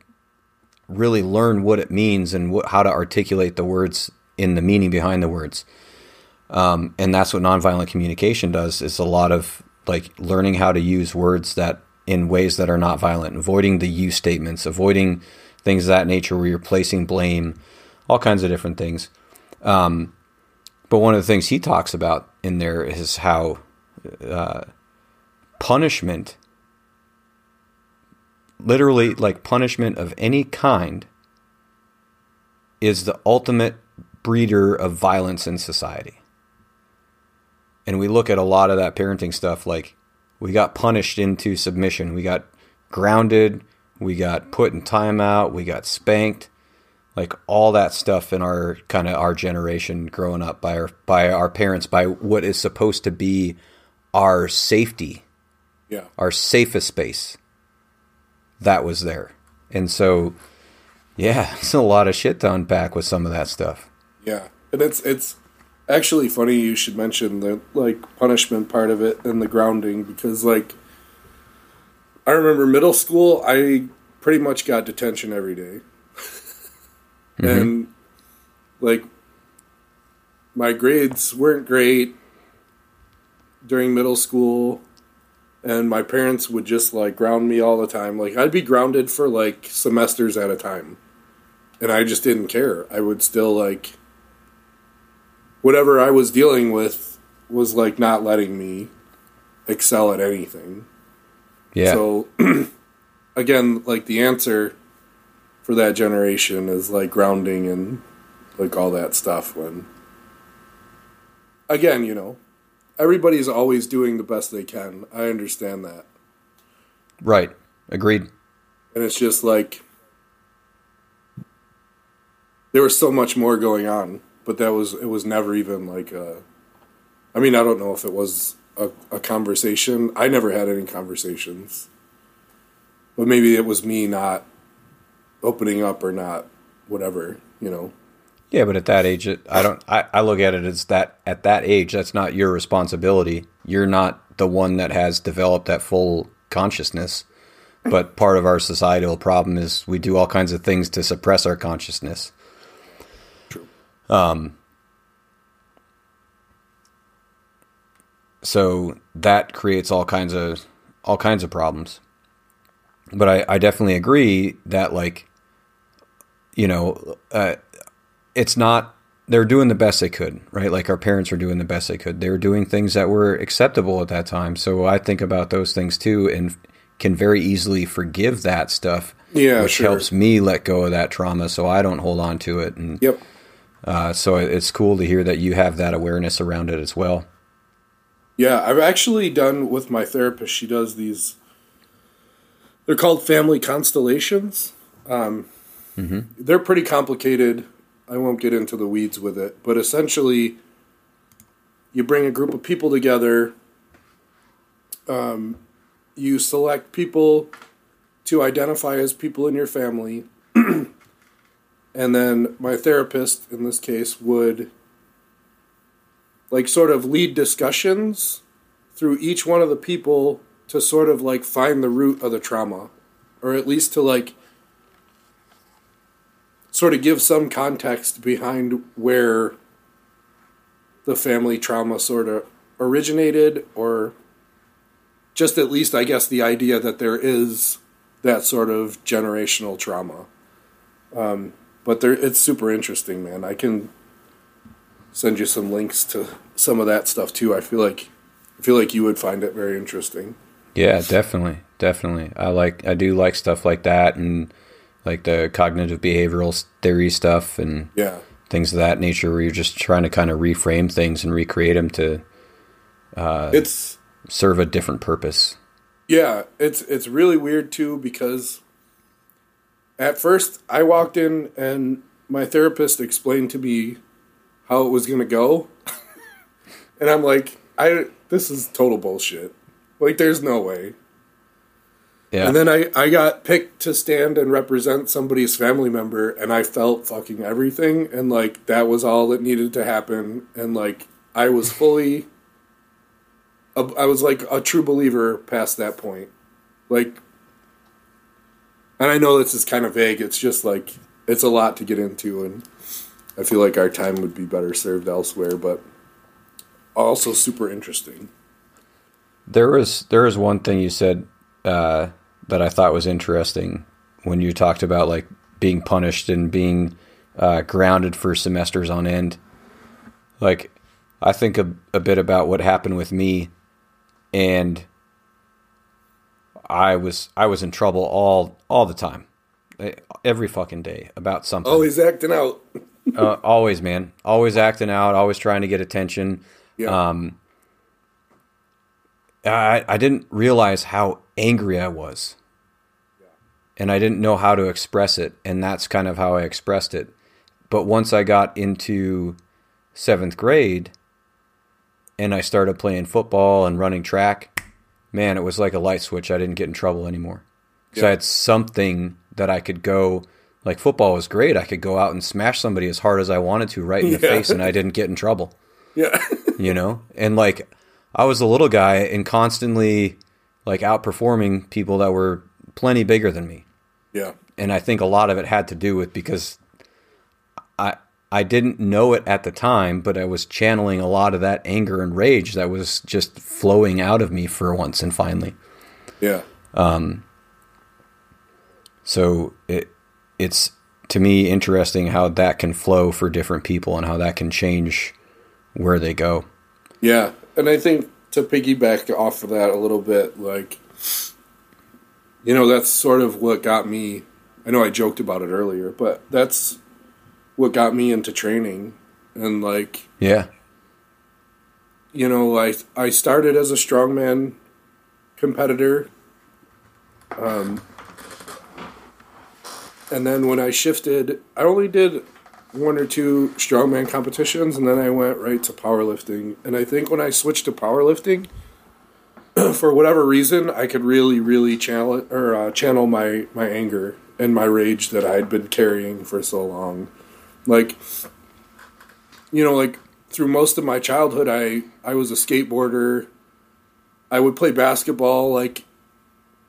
really learn what it means and wh- how to articulate the words in the meaning behind the words. Um, and that's what nonviolent communication does. Is a lot of like learning how to use words that in ways that are not violent avoiding the you statements avoiding things of that nature where you're placing blame all kinds of different things. Um, but one of the things he talks about in there is how uh, punishment literally like punishment of any kind is the ultimate breeder of violence in society. And we look at a lot of that parenting stuff like we got punished into submission. We got grounded. We got put in timeout. We got spanked. Like all that stuff in our kind of our generation growing up by our by our parents by what is supposed to be our safety. Yeah, our safest space. That was there. And so yeah it's a lot of shit to unpack with some of that stuff yeah. And it's it's actually funny you should mention the like punishment part of it and the grounding because like I remember middle school, I pretty much got detention every day. Mm-hmm. and like my grades weren't great during middle school and my parents would just like ground me all the time like i'd be grounded for like semesters at a time and i just didn't care i would still like whatever i was dealing with was like not letting me excel at anything. Yeah. So again, like the answer for that generation is like grounding and like all that stuff when again, you know, everybody's always doing the best they can. I understand that. right. Agreed. And it's just like there was so much more going on, but that was it was never even like a I mean, I don't know if it was a, a conversation. I never had any conversations. But maybe it was me not opening up or not whatever, you know. Yeah, but at that age, it, I don't. I, I look at it as that at that age, that's not your responsibility. You're not the one that has developed that full consciousness. But part of our societal problem is we do all kinds of things to suppress our consciousness. True. So that creates all kinds of all kinds of problems. But I, I definitely agree that like, you know, uh, it's not they're doing the best they could, right? Like our parents were doing the best they could. They were doing things that were acceptable at that time. So I think about those things too and can very easily forgive that stuff. Yeah, which sure. helps me let go of that trauma so I don't hold on to it and Yep. Uh, so it's cool to hear that you have that awareness around it as well. Yeah, I've actually done with my therapist. She does these. They're called family constellations. Um, Mm-hmm. They're pretty complicated. I won't get into the weeds with it, but essentially, you bring a group of people together. Um, you select people to identify as people in your family, and then my therapist, in this case, would like sort of lead discussions through each one of the people to sort of like find the root of the trauma or at least to like sort of give some context behind where the family trauma sort of originated or just at least I guess the idea that there is that sort of generational trauma. Um, but it's super interesting, man. I can send you some links to some of that stuff too. I feel like I feel like you would find it very interesting. Yeah, definitely, definitely. I like I do like stuff like that and like the cognitive behavioral theory stuff and Yeah. things of that nature where you're just trying to kind of reframe things and recreate them to uh, It's serve a different purpose. yeah, it's it's really weird too because at first I walked in and my therapist explained to me how it was going to go. and I'm like, I this is total bullshit. Like there's no way. Yeah. And then I, I got picked to stand and represent somebody's family member, and I felt fucking everything, and like that was all that needed to happen, and like I was fully, a, I was like a true believer past that point, like, and I know this is kind of vague. It's just like it's a lot to get into, and I feel like our time would be better served elsewhere, but also super interesting. There was there was one thing you said uh, that I thought was interesting when you talked about like being punished and being uh, grounded for semesters on end. Like I think a, a bit about what happened with me, and I was I was in trouble all all the time, every fucking day about something. Always acting out. uh, always, man. Always acting out. Always trying to get attention. Yeah. Um, I I didn't realize how angry I was, and I didn't know how to express it, and that's kind of how I expressed it. But once I got into seventh grade, and I started playing football and running track, man, it was like a light switch. I didn't get in trouble anymore because I had something that I could go. Like football was great. I could go out and smash somebody as hard as I wanted to, right in the Yeah. face, and I didn't get in trouble yeah. you know and like i was a little guy and constantly like outperforming people that were plenty bigger than me yeah. and i think a lot of it had to do with because i i didn't know it at the time but i was channeling a lot of that anger and rage that was just flowing out of me for once and finally Yeah. Um, so it it's to me interesting how that can flow for different people and how that can change where they go Yeah, and I think to piggyback off of that a little bit, like, you know, that's sort of what got me. I know I joked about it earlier, but that's what got me into training. And, like, yeah you know, I, I started as a strongman competitor. Um, and then when I shifted, I only did one or two strongman competitions, and then I went right to powerlifting. And I think when I switched to powerlifting, for whatever reason, I could really, really channel or uh, channel my my anger and my rage that I had been carrying for so long. Like, you know, like through most of my childhood, I I was a skateboarder. I would play basketball, like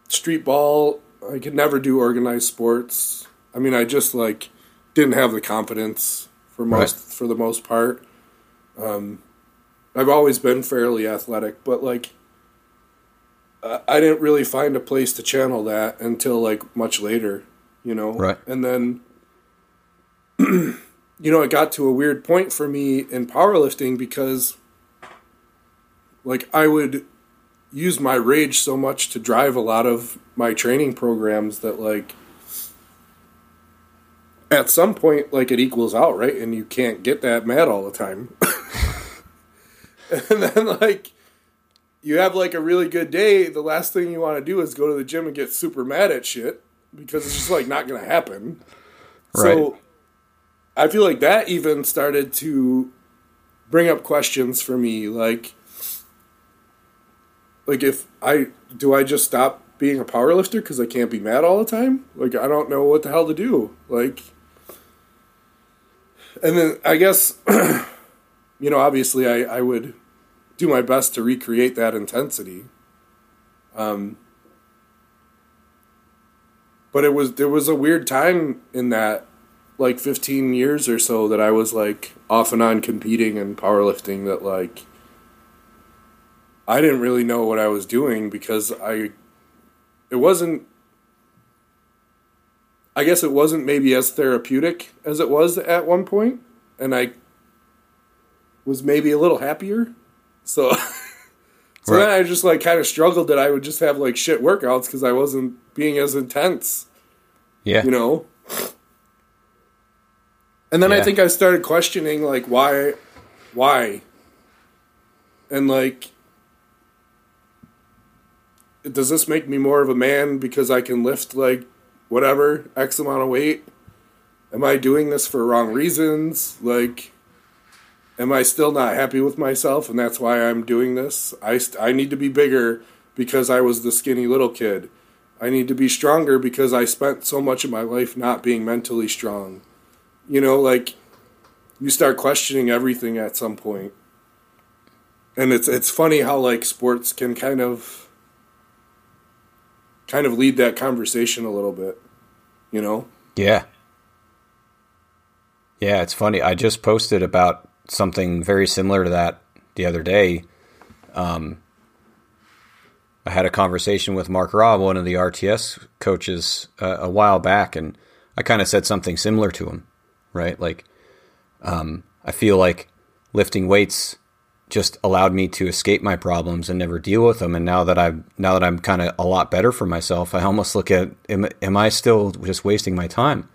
street ball. I could never do organized sports. I mean, I just like didn't have the confidence for most Right. for the most part. Um, I've always been fairly athletic, but like I I didn't really find a place to channel that until like much later, you know. Right. And then you know, it got to a weird point for me in powerlifting because like I would use my rage so much to drive a lot of my training programs that like at some point, like it equals out, right? And you can't get that mad all the time. and then, like, you have like a really good day. The last thing you want to do is go to the gym and get super mad at shit because it's just like not going to happen. Right. So I feel like that even started to bring up questions for me like like if I do I just stop being a power lifter cuz I can't be mad all the time? Like I don't know what the hell to do. Like and then I guess you know obviously I I would do my best to recreate that intensity. Um but it was there was a weird time in that like 15 years or so that I was like off and on competing and powerlifting that like I didn't really know what I was doing because I it wasn't I guess it wasn't maybe as therapeutic as it was at one point and I was maybe a little happier. So So Right. then I just like kind of struggled that I would just have like shit workouts because I wasn't being as intense Yeah. you know and then i think i started questioning like why why? And like does this make me more of a man because i can lift like whatever x amount of weight? Am i doing this for wrong reasons? Like am i still not happy with myself and that's why i'm doing this? I, st- I need to be bigger because i was the skinny little kid. I need to be stronger because I spent so much of my life not being mentally strong. You know, like you start questioning everything at some point. And it's it's funny how like sports can kind of kind of lead that conversation a little bit, you know? Yeah. Yeah, it's funny. I just posted about something very similar to that the other day. Um, I had a conversation with Mark Robb, one of the RTS coaches, uh, a while back, and I kind of said something similar to him, right? Like, um, I feel like lifting weights just allowed me to escape my problems and never deal with them. And now that I'm now that I'm kind of a lot better for myself, I almost look at am, am I still just wasting my time?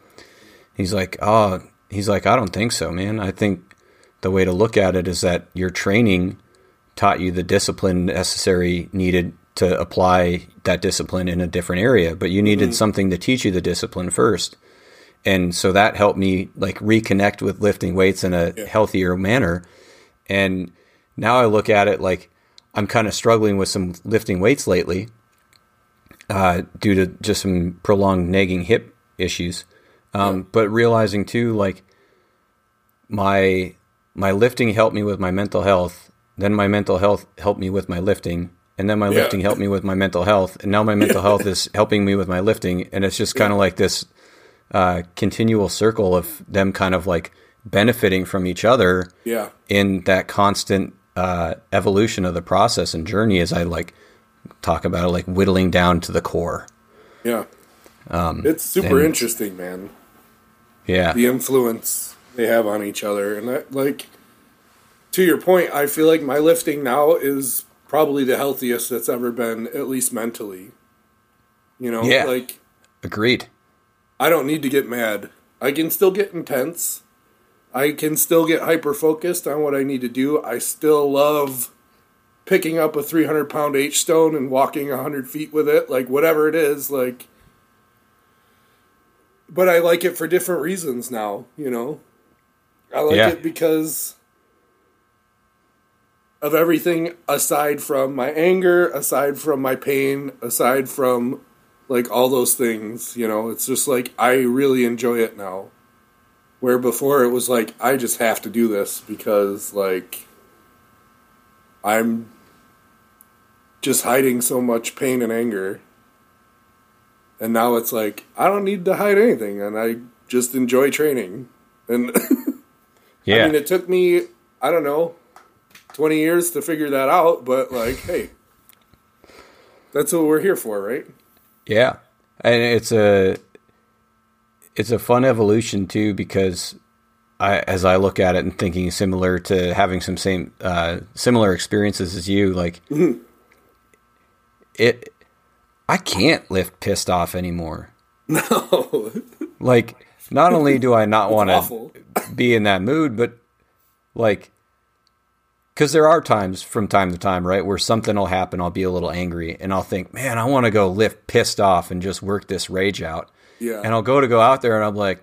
He's like, oh, he's like, I don't think so, man. I think the way to look at it is that your training taught you the discipline necessary needed to apply that discipline in a different area, but you needed something to teach you the discipline first. And so that helped me like reconnect with lifting weights in a healthier manner. And now I look at it like I'm kind of struggling with some lifting weights lately uh, due to just some prolonged nagging hip issues. Um, But realizing too, like my my lifting helped me with my mental health. Then my mental health helped me with my lifting, and then my Yeah. lifting helped me with my mental health, and now my mental health is helping me with my lifting, and it's just kind of like this uh, continual circle of them kind of like benefiting from each other Yeah. in that constant uh, evolution of the process and journey as I like talk about it, like whittling down to the core. Yeah. it's super and- interesting, man. Yeah. the influence they have on each other and that like to your point i feel like my lifting now is probably the healthiest that's ever been at least mentally you know Yeah. like Agreed. I don't need to get mad i can still get intense i can still get hyper focused on what i need to do i still love picking up a 300 pound h stone and walking 100 feet with it like whatever it is like but I like it for different reasons now, you know. I like Yeah. it because of everything aside from my anger, aside from my pain, aside from like all those things, you know. It's just like I really enjoy it now. Where before it was like I just have to do this because like I'm just hiding so much pain and anger. And now it's like I don't need to hide anything, and I just enjoy training. And Yeah. I mean, it took me I don't know twenty years to figure that out, but like, hey, that's what we're here for, right? Yeah, and it's a it's a fun evolution too because I, as I look at it and thinking similar to having some same uh, similar experiences as you, like it, I can't lift pissed off anymore. No, Like not only do I not want to be in that mood, but like, because there are times from time to time, right, where something will happen, I'll be a little angry, and I'll think, man, I want to go lift pissed off and just work this rage out. Yeah. And I'll go to go out there, and I'm like,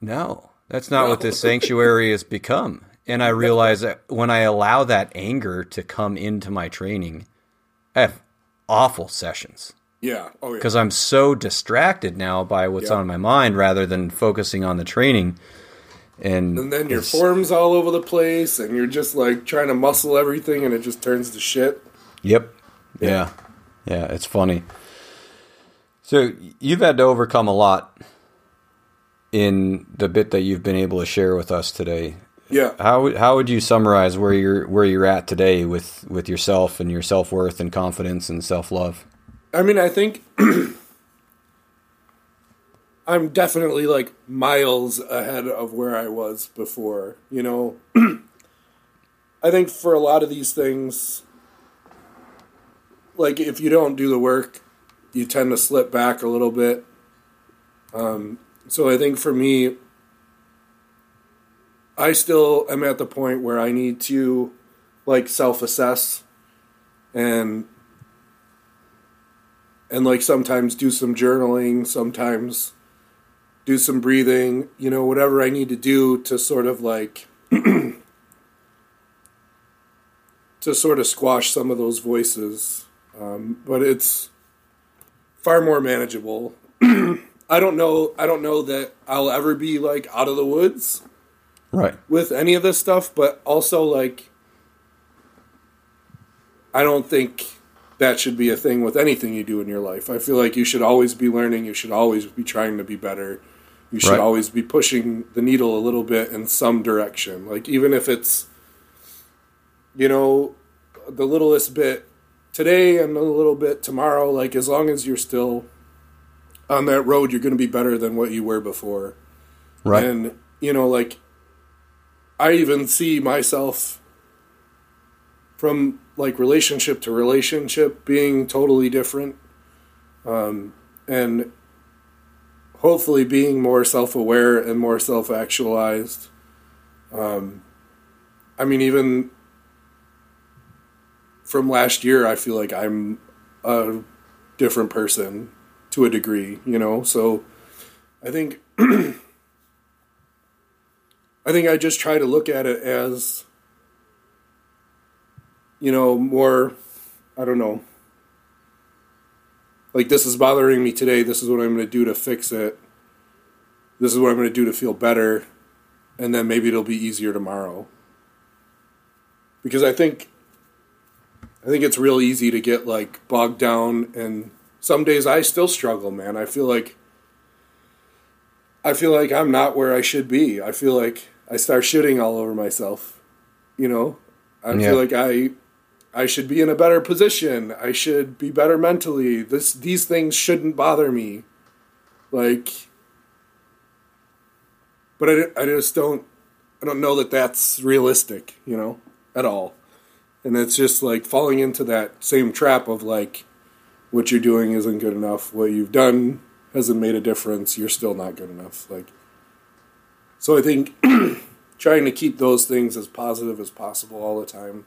no, that's not what this sanctuary has become. And I realize that when I allow that anger to come into my training, I have awful sessions yeah. Oh yeah. because I'm so distracted now by what's Yeah. on my mind rather than focusing on the training. And, And then your form's all over the place, and you're just like trying to muscle everything, and it just turns to shit. Yep. Yeah. Yeah. It's funny. So you've had to overcome a lot in the bit that you've been able to share with us today. Yeah. How would- how would you summarize where you're where you're at today with with yourself and your self worth and confidence and self love? I mean, I think I'm definitely like miles ahead of where I was before. You know, I think for a lot of these things, like if you don't do the work, you tend to slip back a little bit. Um, so I think for me, I still am at the point where I need to like self assess and and like sometimes do some journaling, sometimes do some breathing, you know, whatever I need to do to sort of like to sort of squash some of those voices. Um, but it's far more manageable. I don't know I don't know that I'll ever be like out of the woods Right. with any of this stuff, but also like I don't think that should be a thing with anything you do in your life. I feel like you should always be learning, you should always be trying to be better. You should Right. always be pushing the needle a little bit in some direction. Like even if it's you know the littlest bit today and a little bit tomorrow, like as long as you're still on that road, you're going to be better than what you were before. Right. And you know, like I even see myself from like relationship to relationship being totally different, um, and hopefully being more self-aware and more self-actualized. Um, I mean, even from last year, I feel like I'm a different person to a degree, you know. So I think I think I just try to look at it as, you know, more, I don't know, like this is bothering me today. This is what I'm going to do to fix it. This is what I'm going to do to feel better. And then maybe it'll be easier tomorrow. Because I think, I think it's real easy to get like bogged down. And some days I still struggle, man. I feel like, I feel like I'm not where I should be. I feel like I start shitting all over myself. You know, I Yeah. feel like I I should be in a better position. I should be better mentally. This these things shouldn't bother me. Like but I, I just don't I don't know that that's realistic, you know, at all. And it's just like falling into that same trap of like what you're doing isn't good enough. What you've done hasn't made a difference. You're still not good enough. Like, so I think trying to keep those things as positive as possible all the time.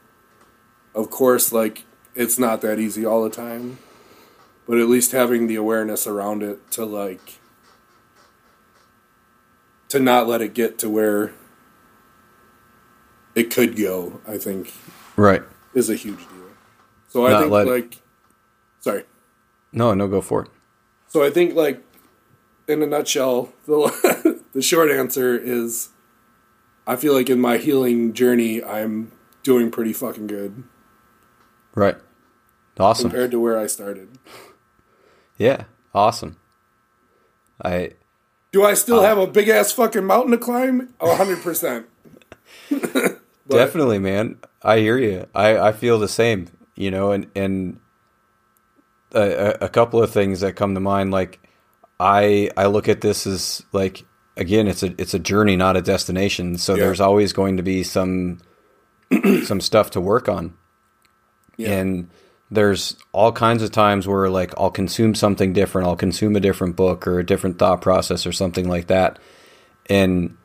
Of course, like it's not that easy all the time, but at least having the awareness around it to like to not let it get to where it could go. I think Right. is a huge deal. So I think let it- like, sorry. No, no, go for it. So I think, like, in a nutshell, the the short answer is, I feel like in my healing journey, I'm doing pretty fucking good Right. Awesome. compared to where I started. Yeah. Awesome. I Do I still uh, have a big ass fucking mountain to climb? A hundred percent. Definitely, man. I hear you. I, I feel the same, you know, and, and a, a- a couple of things that come to mind, like I, I look at this as like, again, it's a, it's a journey, not a destination. So Yeah. there's always going to be some, some stuff to work on. Yeah. And there's all kinds of times where like I'll consume something different. I'll consume a different book or a different thought process or something like that. And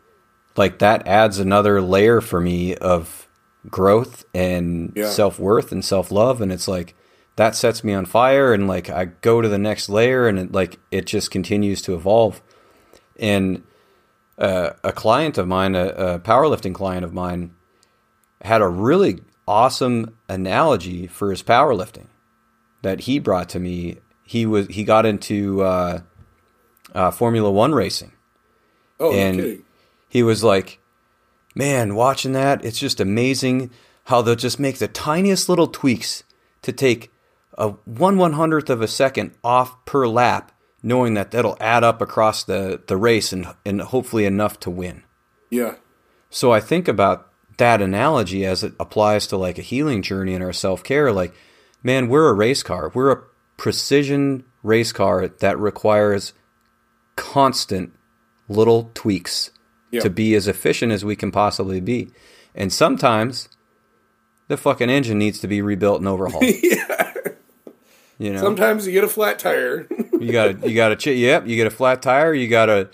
like that adds another layer for me of growth and Yeah. self-worth and self-love and it's like that sets me on fire and like I go to the next layer and it, like it just continues to evolve. And uh, a client of mine, a, a powerlifting client of mine, had a really awesome analogy for his powerlifting that he brought to me. He was he got into uh, uh, Formula One racing. Oh, And- kidding. He was like, "Man, watching that, it's just amazing how they'll just make the tiniest little tweaks to take a one one hundredth of a second off per lap, knowing that that'll add up across the the race and and hopefully enough to win." Yeah. So I think about that analogy as it applies to like a healing journey in our self care. Like, man, we're a race car. We're a precision race car that requires constant little tweaks Yeah. to be as efficient as we can possibly be. And sometimes the fucking engine needs to be rebuilt and overhauled. yeah. You know, Sometimes you get a flat tire. you gotta you gotta ch- yep you get a flat tire you gotta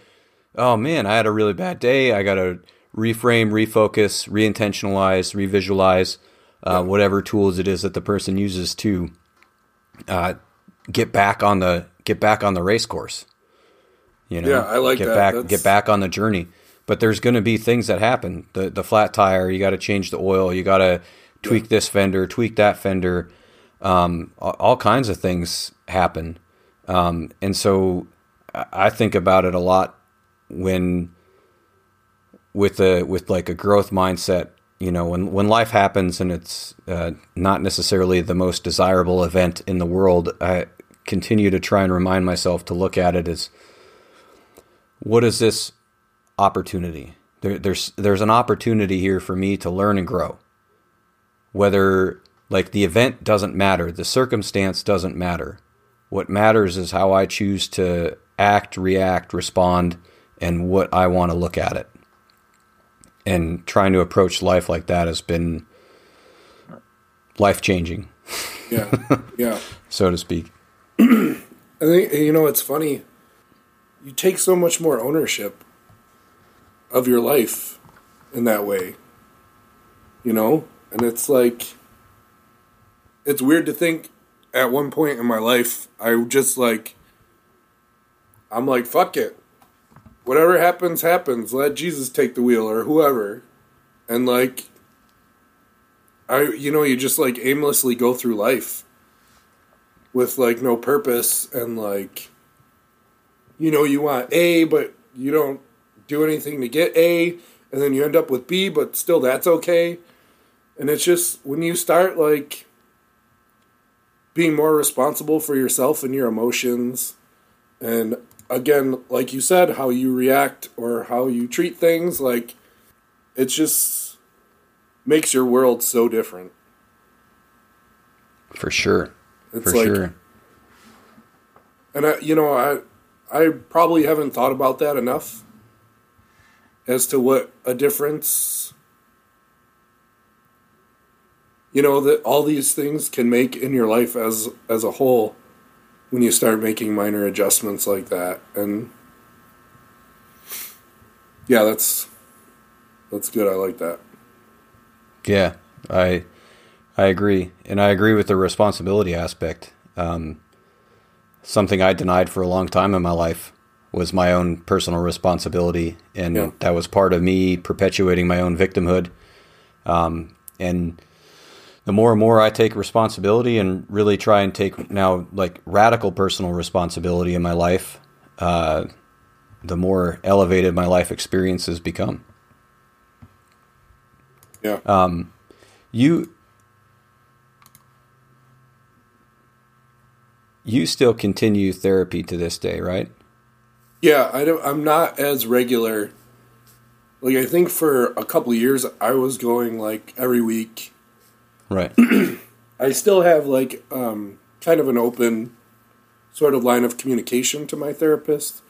oh man i had a really bad day i gotta reframe refocus reintentionalize revisualize uh, whatever tools it is that the person uses to uh, get back on the get back on the race course. You know Yeah, I like get that. back That's- get back on the journey. But there's going to be things that happen. The the flat tire you got to change the oil you got to tweak this fender tweak that fender. Um, all, kinds of things happen. Um, and so I think about it a lot when with a with like a growth mindset. You know, when when life happens and it's uh, not necessarily the most desirable event in the world, I continue to try and remind myself to look at it as what is this opportunity? There, there's there's an opportunity here for me to learn and grow. Whether like the event doesn't matter, the circumstance doesn't matter. What matters is how I choose to act, react, respond, and what I want to look at it. And trying to approach life like that has been life changing, yeah. Yeah. so to speak. I think you know it's funny. You take so much more ownership of your life in that way. You know? And it's like it's weird to think at one point in my life I just like I'm like fuck it. Whatever happens happens. Let Jesus take the wheel or whoever. And like I you know you just like aimlessly go through life with like no purpose and like you know you want A but you don't do anything to get A and then you end up with B but still that's okay. And it's just when you start like being more responsible for yourself and your emotions and again like you said how you react or how you treat things like it just makes your world so different. For sure. It's For like sure. And I, you know, I, I probably haven't thought about that enough as to what a difference, you know, that all these things can make in your life as as a whole when you start making minor adjustments like that. And yeah, that's that's good. I like that. Yeah, I I agree, and I agree with the responsibility aspect. Um, something I denied for a long time in my life was my own personal responsibility, and Yeah. that was part of me perpetuating my own victimhood. Um, and the more and more I take responsibility and really try and take now like radical personal responsibility in my life, uh, the more elevated my life experiences become. Yeah. You you still continue therapy to this day, right? Yeah, I don't, I'm not as regular. Like I think for a couple of years I was going like every week. Right. I still have like um, kind of an open sort of line of communication to my therapist,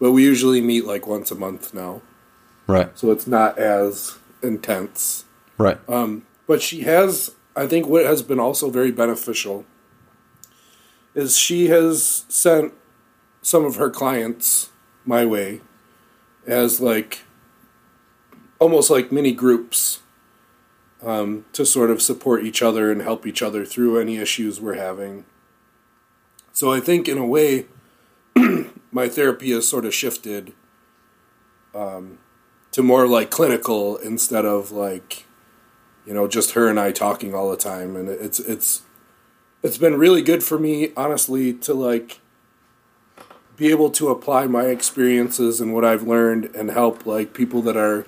but we usually meet like once a month now, right. so it's not as intense. Right. Um, But she has, I think, what has been also very beneficial is she has sent some of her clients my way as like almost like mini groups um, to sort of support each other and help each other through any issues we're having. So I think in a way, my therapy has sort of shifted um, to more like clinical instead of like you know just her and I talking all the time, and it's it's it's been really good for me honestly to like be able to apply my experiences and what I've learned and help like people that are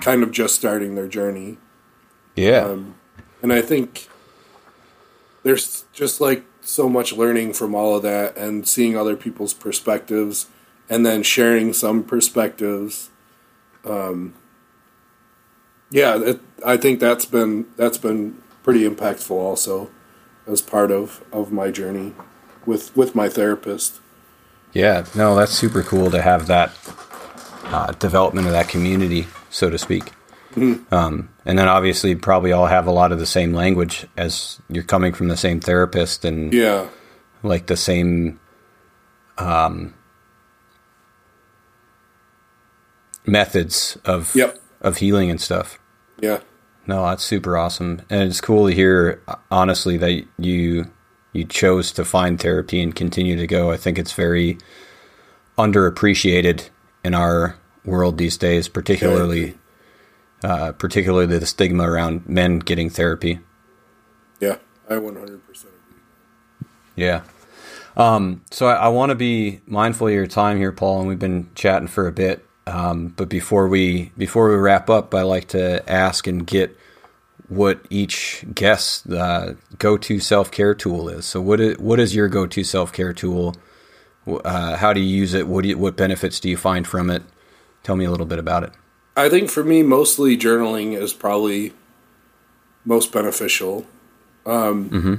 kind of just starting their journey. Yeah. Um, and I think there's just like so much learning from all of that and seeing other people's perspectives and then sharing some perspectives. Um, yeah, it, I think that's been that's been pretty impactful also as part of, of my journey with with my therapist. Yeah, no, that's super cool to have that uh, development of that community, so to speak. Mm-hmm. Um, and then obviously, probably all have a lot of the same language as you're coming from the same therapist and yeah, like the same um, methods of yep. of healing and stuff. Yeah. No, that's super awesome, and it's cool to hear. Honestly, that you you chose to find therapy and continue to go. I think it's very underappreciated in our world these days, particularly uh, particularly the stigma around men getting therapy. Yeah, I 100% agree. Yeah. Um, so I, I want to be mindful of your time here, Paul, and we've been chatting for a bit. Um, but before we before we wrap up, I like to ask and get what each guest uh, go to self care tool is. So what is, what is your go to self care tool? Uh, how do you use it? What do you, what benefits do you find from it? Tell me a little bit about it. I think for me, mostly journaling is probably most beneficial. Um, mm-hmm.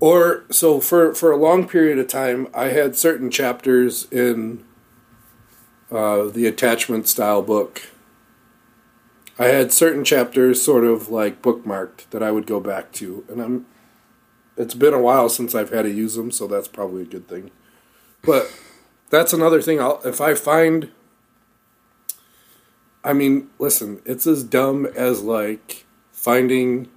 Or so for for a long period of time, I had certain chapters in uh, the attachment style book. I had certain chapters sort of like bookmarked that I would go back to, and I'm. It's been a while since I've had to use them, so that's probably a good thing. But that's another thing. I'll if I find. I mean, listen, it's as dumb as like finding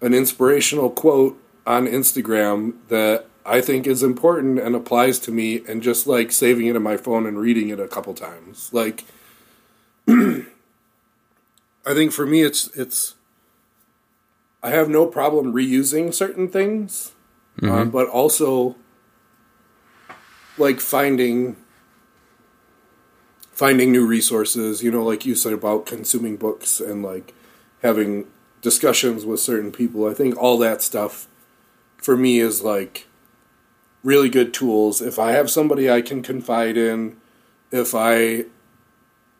an inspirational quote on Instagram that I think is important and applies to me, and just like saving it in my phone and reading it a couple times. Like, I think for me, it's it's. I have no problem reusing certain things, mm-hmm. um, but also like finding finding new resources. You know, like you said about consuming books and like having discussions with certain people. I think all that stuff for me is like really good tools. If I have somebody I can confide in, if I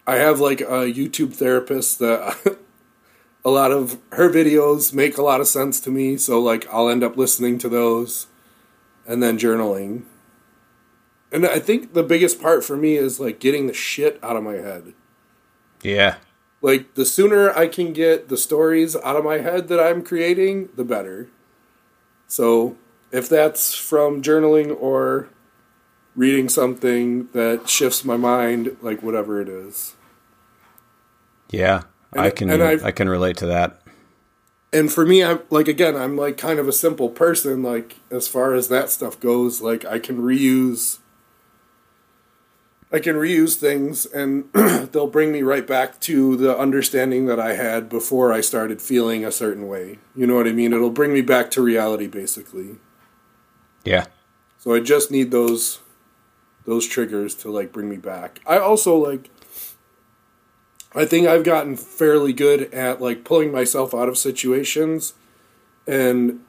I have like a YouTube therapist that a lot of her videos make a lot of sense to me, so like I'll end up listening to those and then journaling. And I think the biggest part for me is like getting the shit out of my head. Yeah. Like the sooner I can get the stories out of my head that I'm creating, the better. So if that's from journaling or reading something that shifts my mind, like whatever it is. Yeah, and, I can I can relate to that. And for me, I'm like again, I'm like kind of a simple person. Like as far as that stuff goes, like I can reuse. I can reuse things, and they'll bring me right back to the understanding that I had before I started feeling a certain way. You know what I mean? It'll bring me back to reality, basically. Yeah. So I just need those those triggers to like bring me back. I also like I think I've gotten fairly good at like pulling myself out of situations and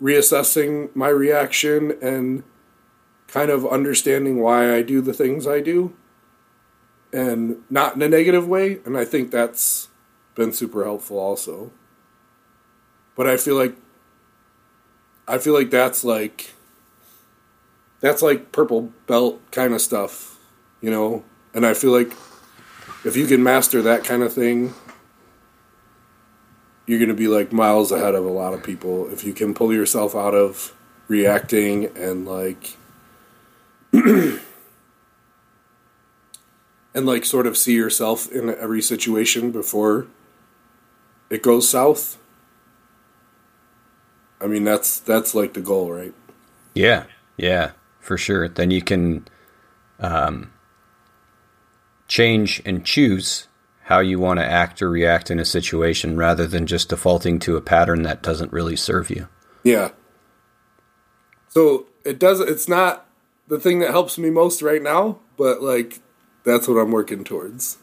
reassessing my reaction and kind of understanding why I do the things I do and not in a negative way and I think that's been super helpful also. But I feel like I feel like that's like that's like purple belt kind of stuff, you know? And I feel like if you can master that kind of thing, you're going to be like miles ahead of a lot of people if you can pull yourself out of reacting and like and like sort of see yourself in every situation before it goes south. I mean that's that's like the goal, right? Yeah, yeah, for sure. Then you can um, change and choose how you want to act or react in a situation rather than just defaulting to a pattern that doesn't really serve you. Yeah. So it does it's not the thing that helps me most right now, but like that's what I'm working towards.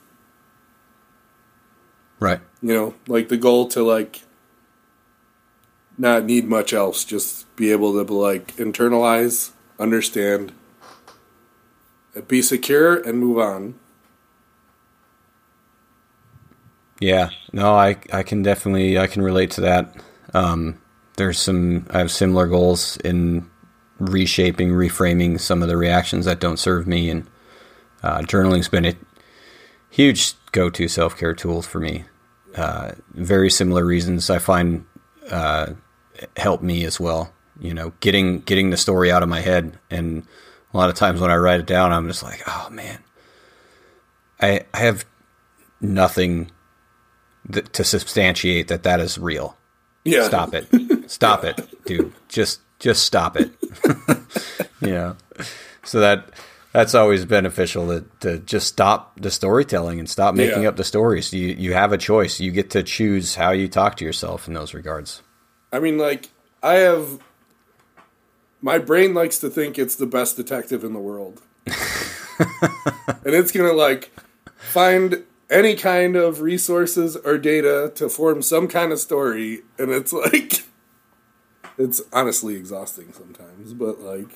Right. You know, like the goal to like not need much else, just be able to like internalize, understand, be secure and move on. Yeah, no, I I can definitely I can relate to that. Um, there's some I have similar goals in reshaping, reframing some of the reactions that don't serve me, and uh, journaling's been a huge go-to self-care tool for me. Uh, very similar reasons I find uh, help me as well. You know, getting getting the story out of my head, and a lot of times when I write it down, I'm just like, oh man, I I have nothing th- to substantiate that that is real. Yeah. Stop it. Stop it, dude. Just just stop it. you know. So that that's always beneficial to, to just stop the storytelling and stop making Yeah. up the stories. You you have a choice. You get to choose how you talk to yourself in those regards. I mean like I have my brain likes to think it's the best detective in the world. and it's going to like find any kind of resources or data to form some kind of story and it's like it's honestly exhausting sometimes, but like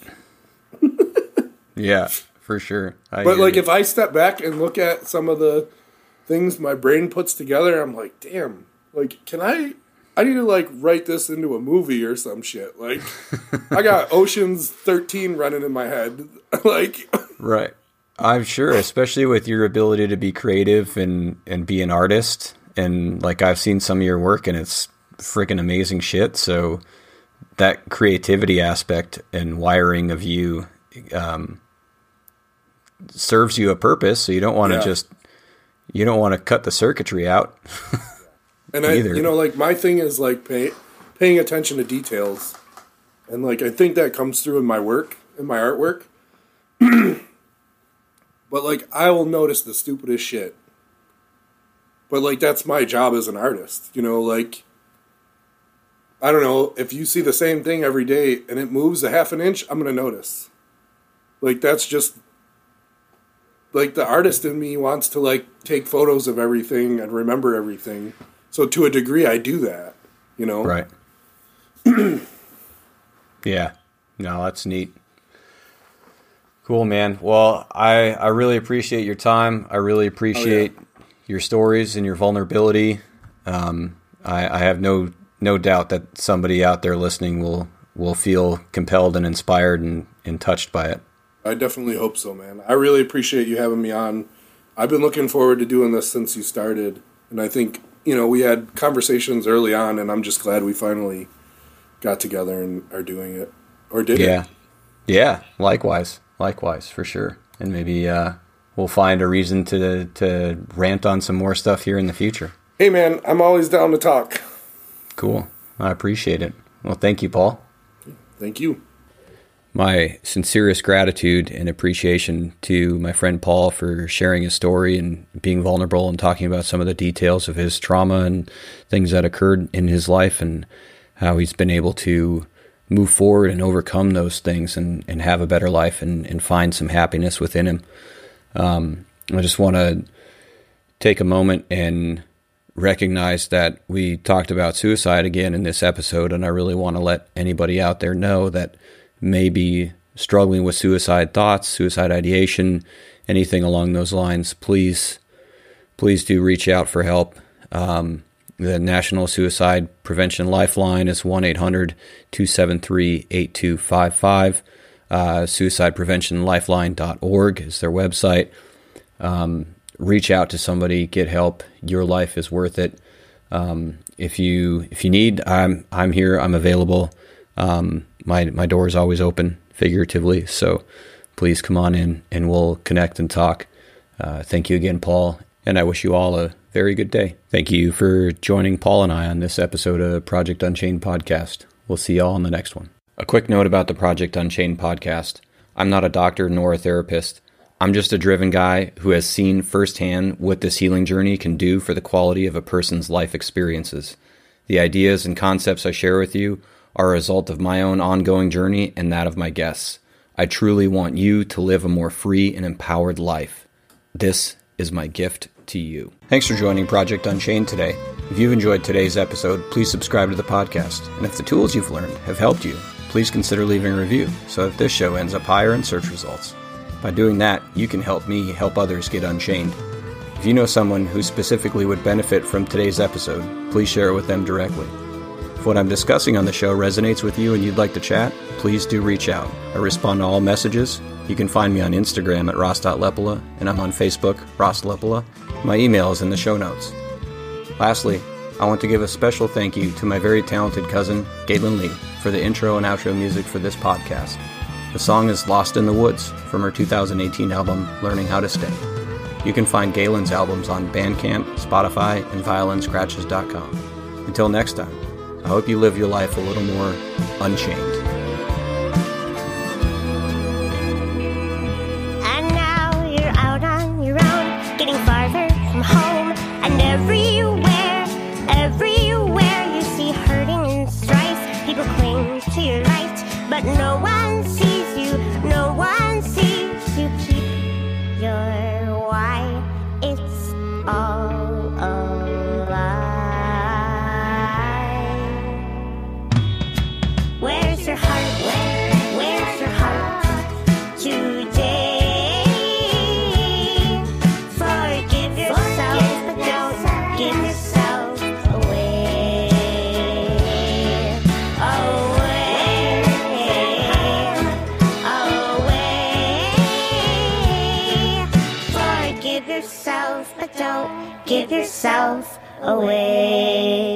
Yeah, for sure. I But like if I step back and look at some of the things my brain puts together, I'm like, damn, like can I I need to like write this into a movie or some shit. Like I got Ocean's 13 running in my head. like Right. I'm sure, especially with your ability to be creative and and be an artist. And like I've seen some of your work, and it's freaking amazing shit. So that creativity aspect and wiring of you um, serves you a purpose. So you don't want to Yeah. just you don't want to cut the circuitry out. and I Either. you know like my thing is like pay, paying attention to details. And like I think that comes through in my work, in my artwork. but like I will notice the stupidest shit. But like that's my job as an artist, you know, like I don't know, if you see the same thing every day and it moves a half an inch, I'm going to notice. Like that's just like the artist in me wants to like take photos of everything and remember everything. So to a degree I do that, you know. Right. yeah. No, that's neat. Cool, man. Well, I I really appreciate your time. I really appreciate your stories and your vulnerability. Um, I, I have no no doubt that somebody out there listening will will feel compelled and inspired and, and touched by it. I definitely hope so, man. I really appreciate you having me on. I've been looking forward to doing this since you started, and I think you know we had conversations early on, and I'm just glad we finally got together and are doing it or did Yeah. it. Yeah. Likewise. Likewise, for sure. And maybe uh, we'll find a reason to to rant on some more stuff here in the future. Hey, man, I'm always down to talk. Cool. I appreciate it. Well, thank you, Paul. Thank you. My sincerest gratitude and appreciation to my friend Paul for sharing his story and being vulnerable and talking about some of the details of his trauma and things that occurred in his life and how he's been able to move forward and overcome those things and, and have a better life and, and find some happiness within him. Um, I just want to take a moment and recognize that we talked about suicide again in this episode, and I really want to let anybody out there know that maybe struggling with suicide thoughts, suicide ideation, anything along those lines. Please, please do reach out for help. Um, the National Suicide Prevention Lifeline is 1 800 273 8255. Uh, SuicidePreventionLifeline.org is their website reach out to somebody, get help. Your life is worth it. Um, if you if you need, I'm I'm here. I'm available. Um, my my door is always open, figuratively. So please come on in, and we'll connect and talk. Uh, thank you again, Paul, and I wish you all a very good day. Thank you for joining Paul and I on this episode of Project Unchained podcast. We'll see y'all on the next one. A quick note about the Project Unchained podcast. I'm not a doctor nor a therapist. I'm just a driven guy who has seen firsthand what this healing journey can do for the quality of a person's life experiences. The ideas and concepts I share with you are a result of my own ongoing journey and that of my guests. I truly want you to live a more free and empowered life. This is my gift to you. Thanks for joining Project Unchained today. If you've enjoyed today's episode, please subscribe to the podcast. And if the tools you've learned have helped you, please consider leaving a review so that this show ends up higher in search results. By doing that, you can help me help others get unchained. If you know someone who specifically would benefit from today's episode, please share it with them directly. If what I'm discussing on the show resonates with you and you'd like to chat, please do reach out. I respond to all messages. You can find me on Instagram at ross.lepola, and I'm on Facebook, Ross Lepola. My email is in the show notes. Lastly, I want to give a special thank you to my very talented cousin, Galen Lee, for the intro and outro music for this podcast. The song is Lost in the Woods from her 2018 album Learning How to Stay. You can find Galen's albums on Bandcamp, Spotify, and violinscratches.com. Until next time, I hope you live your life a little more unchained. Away.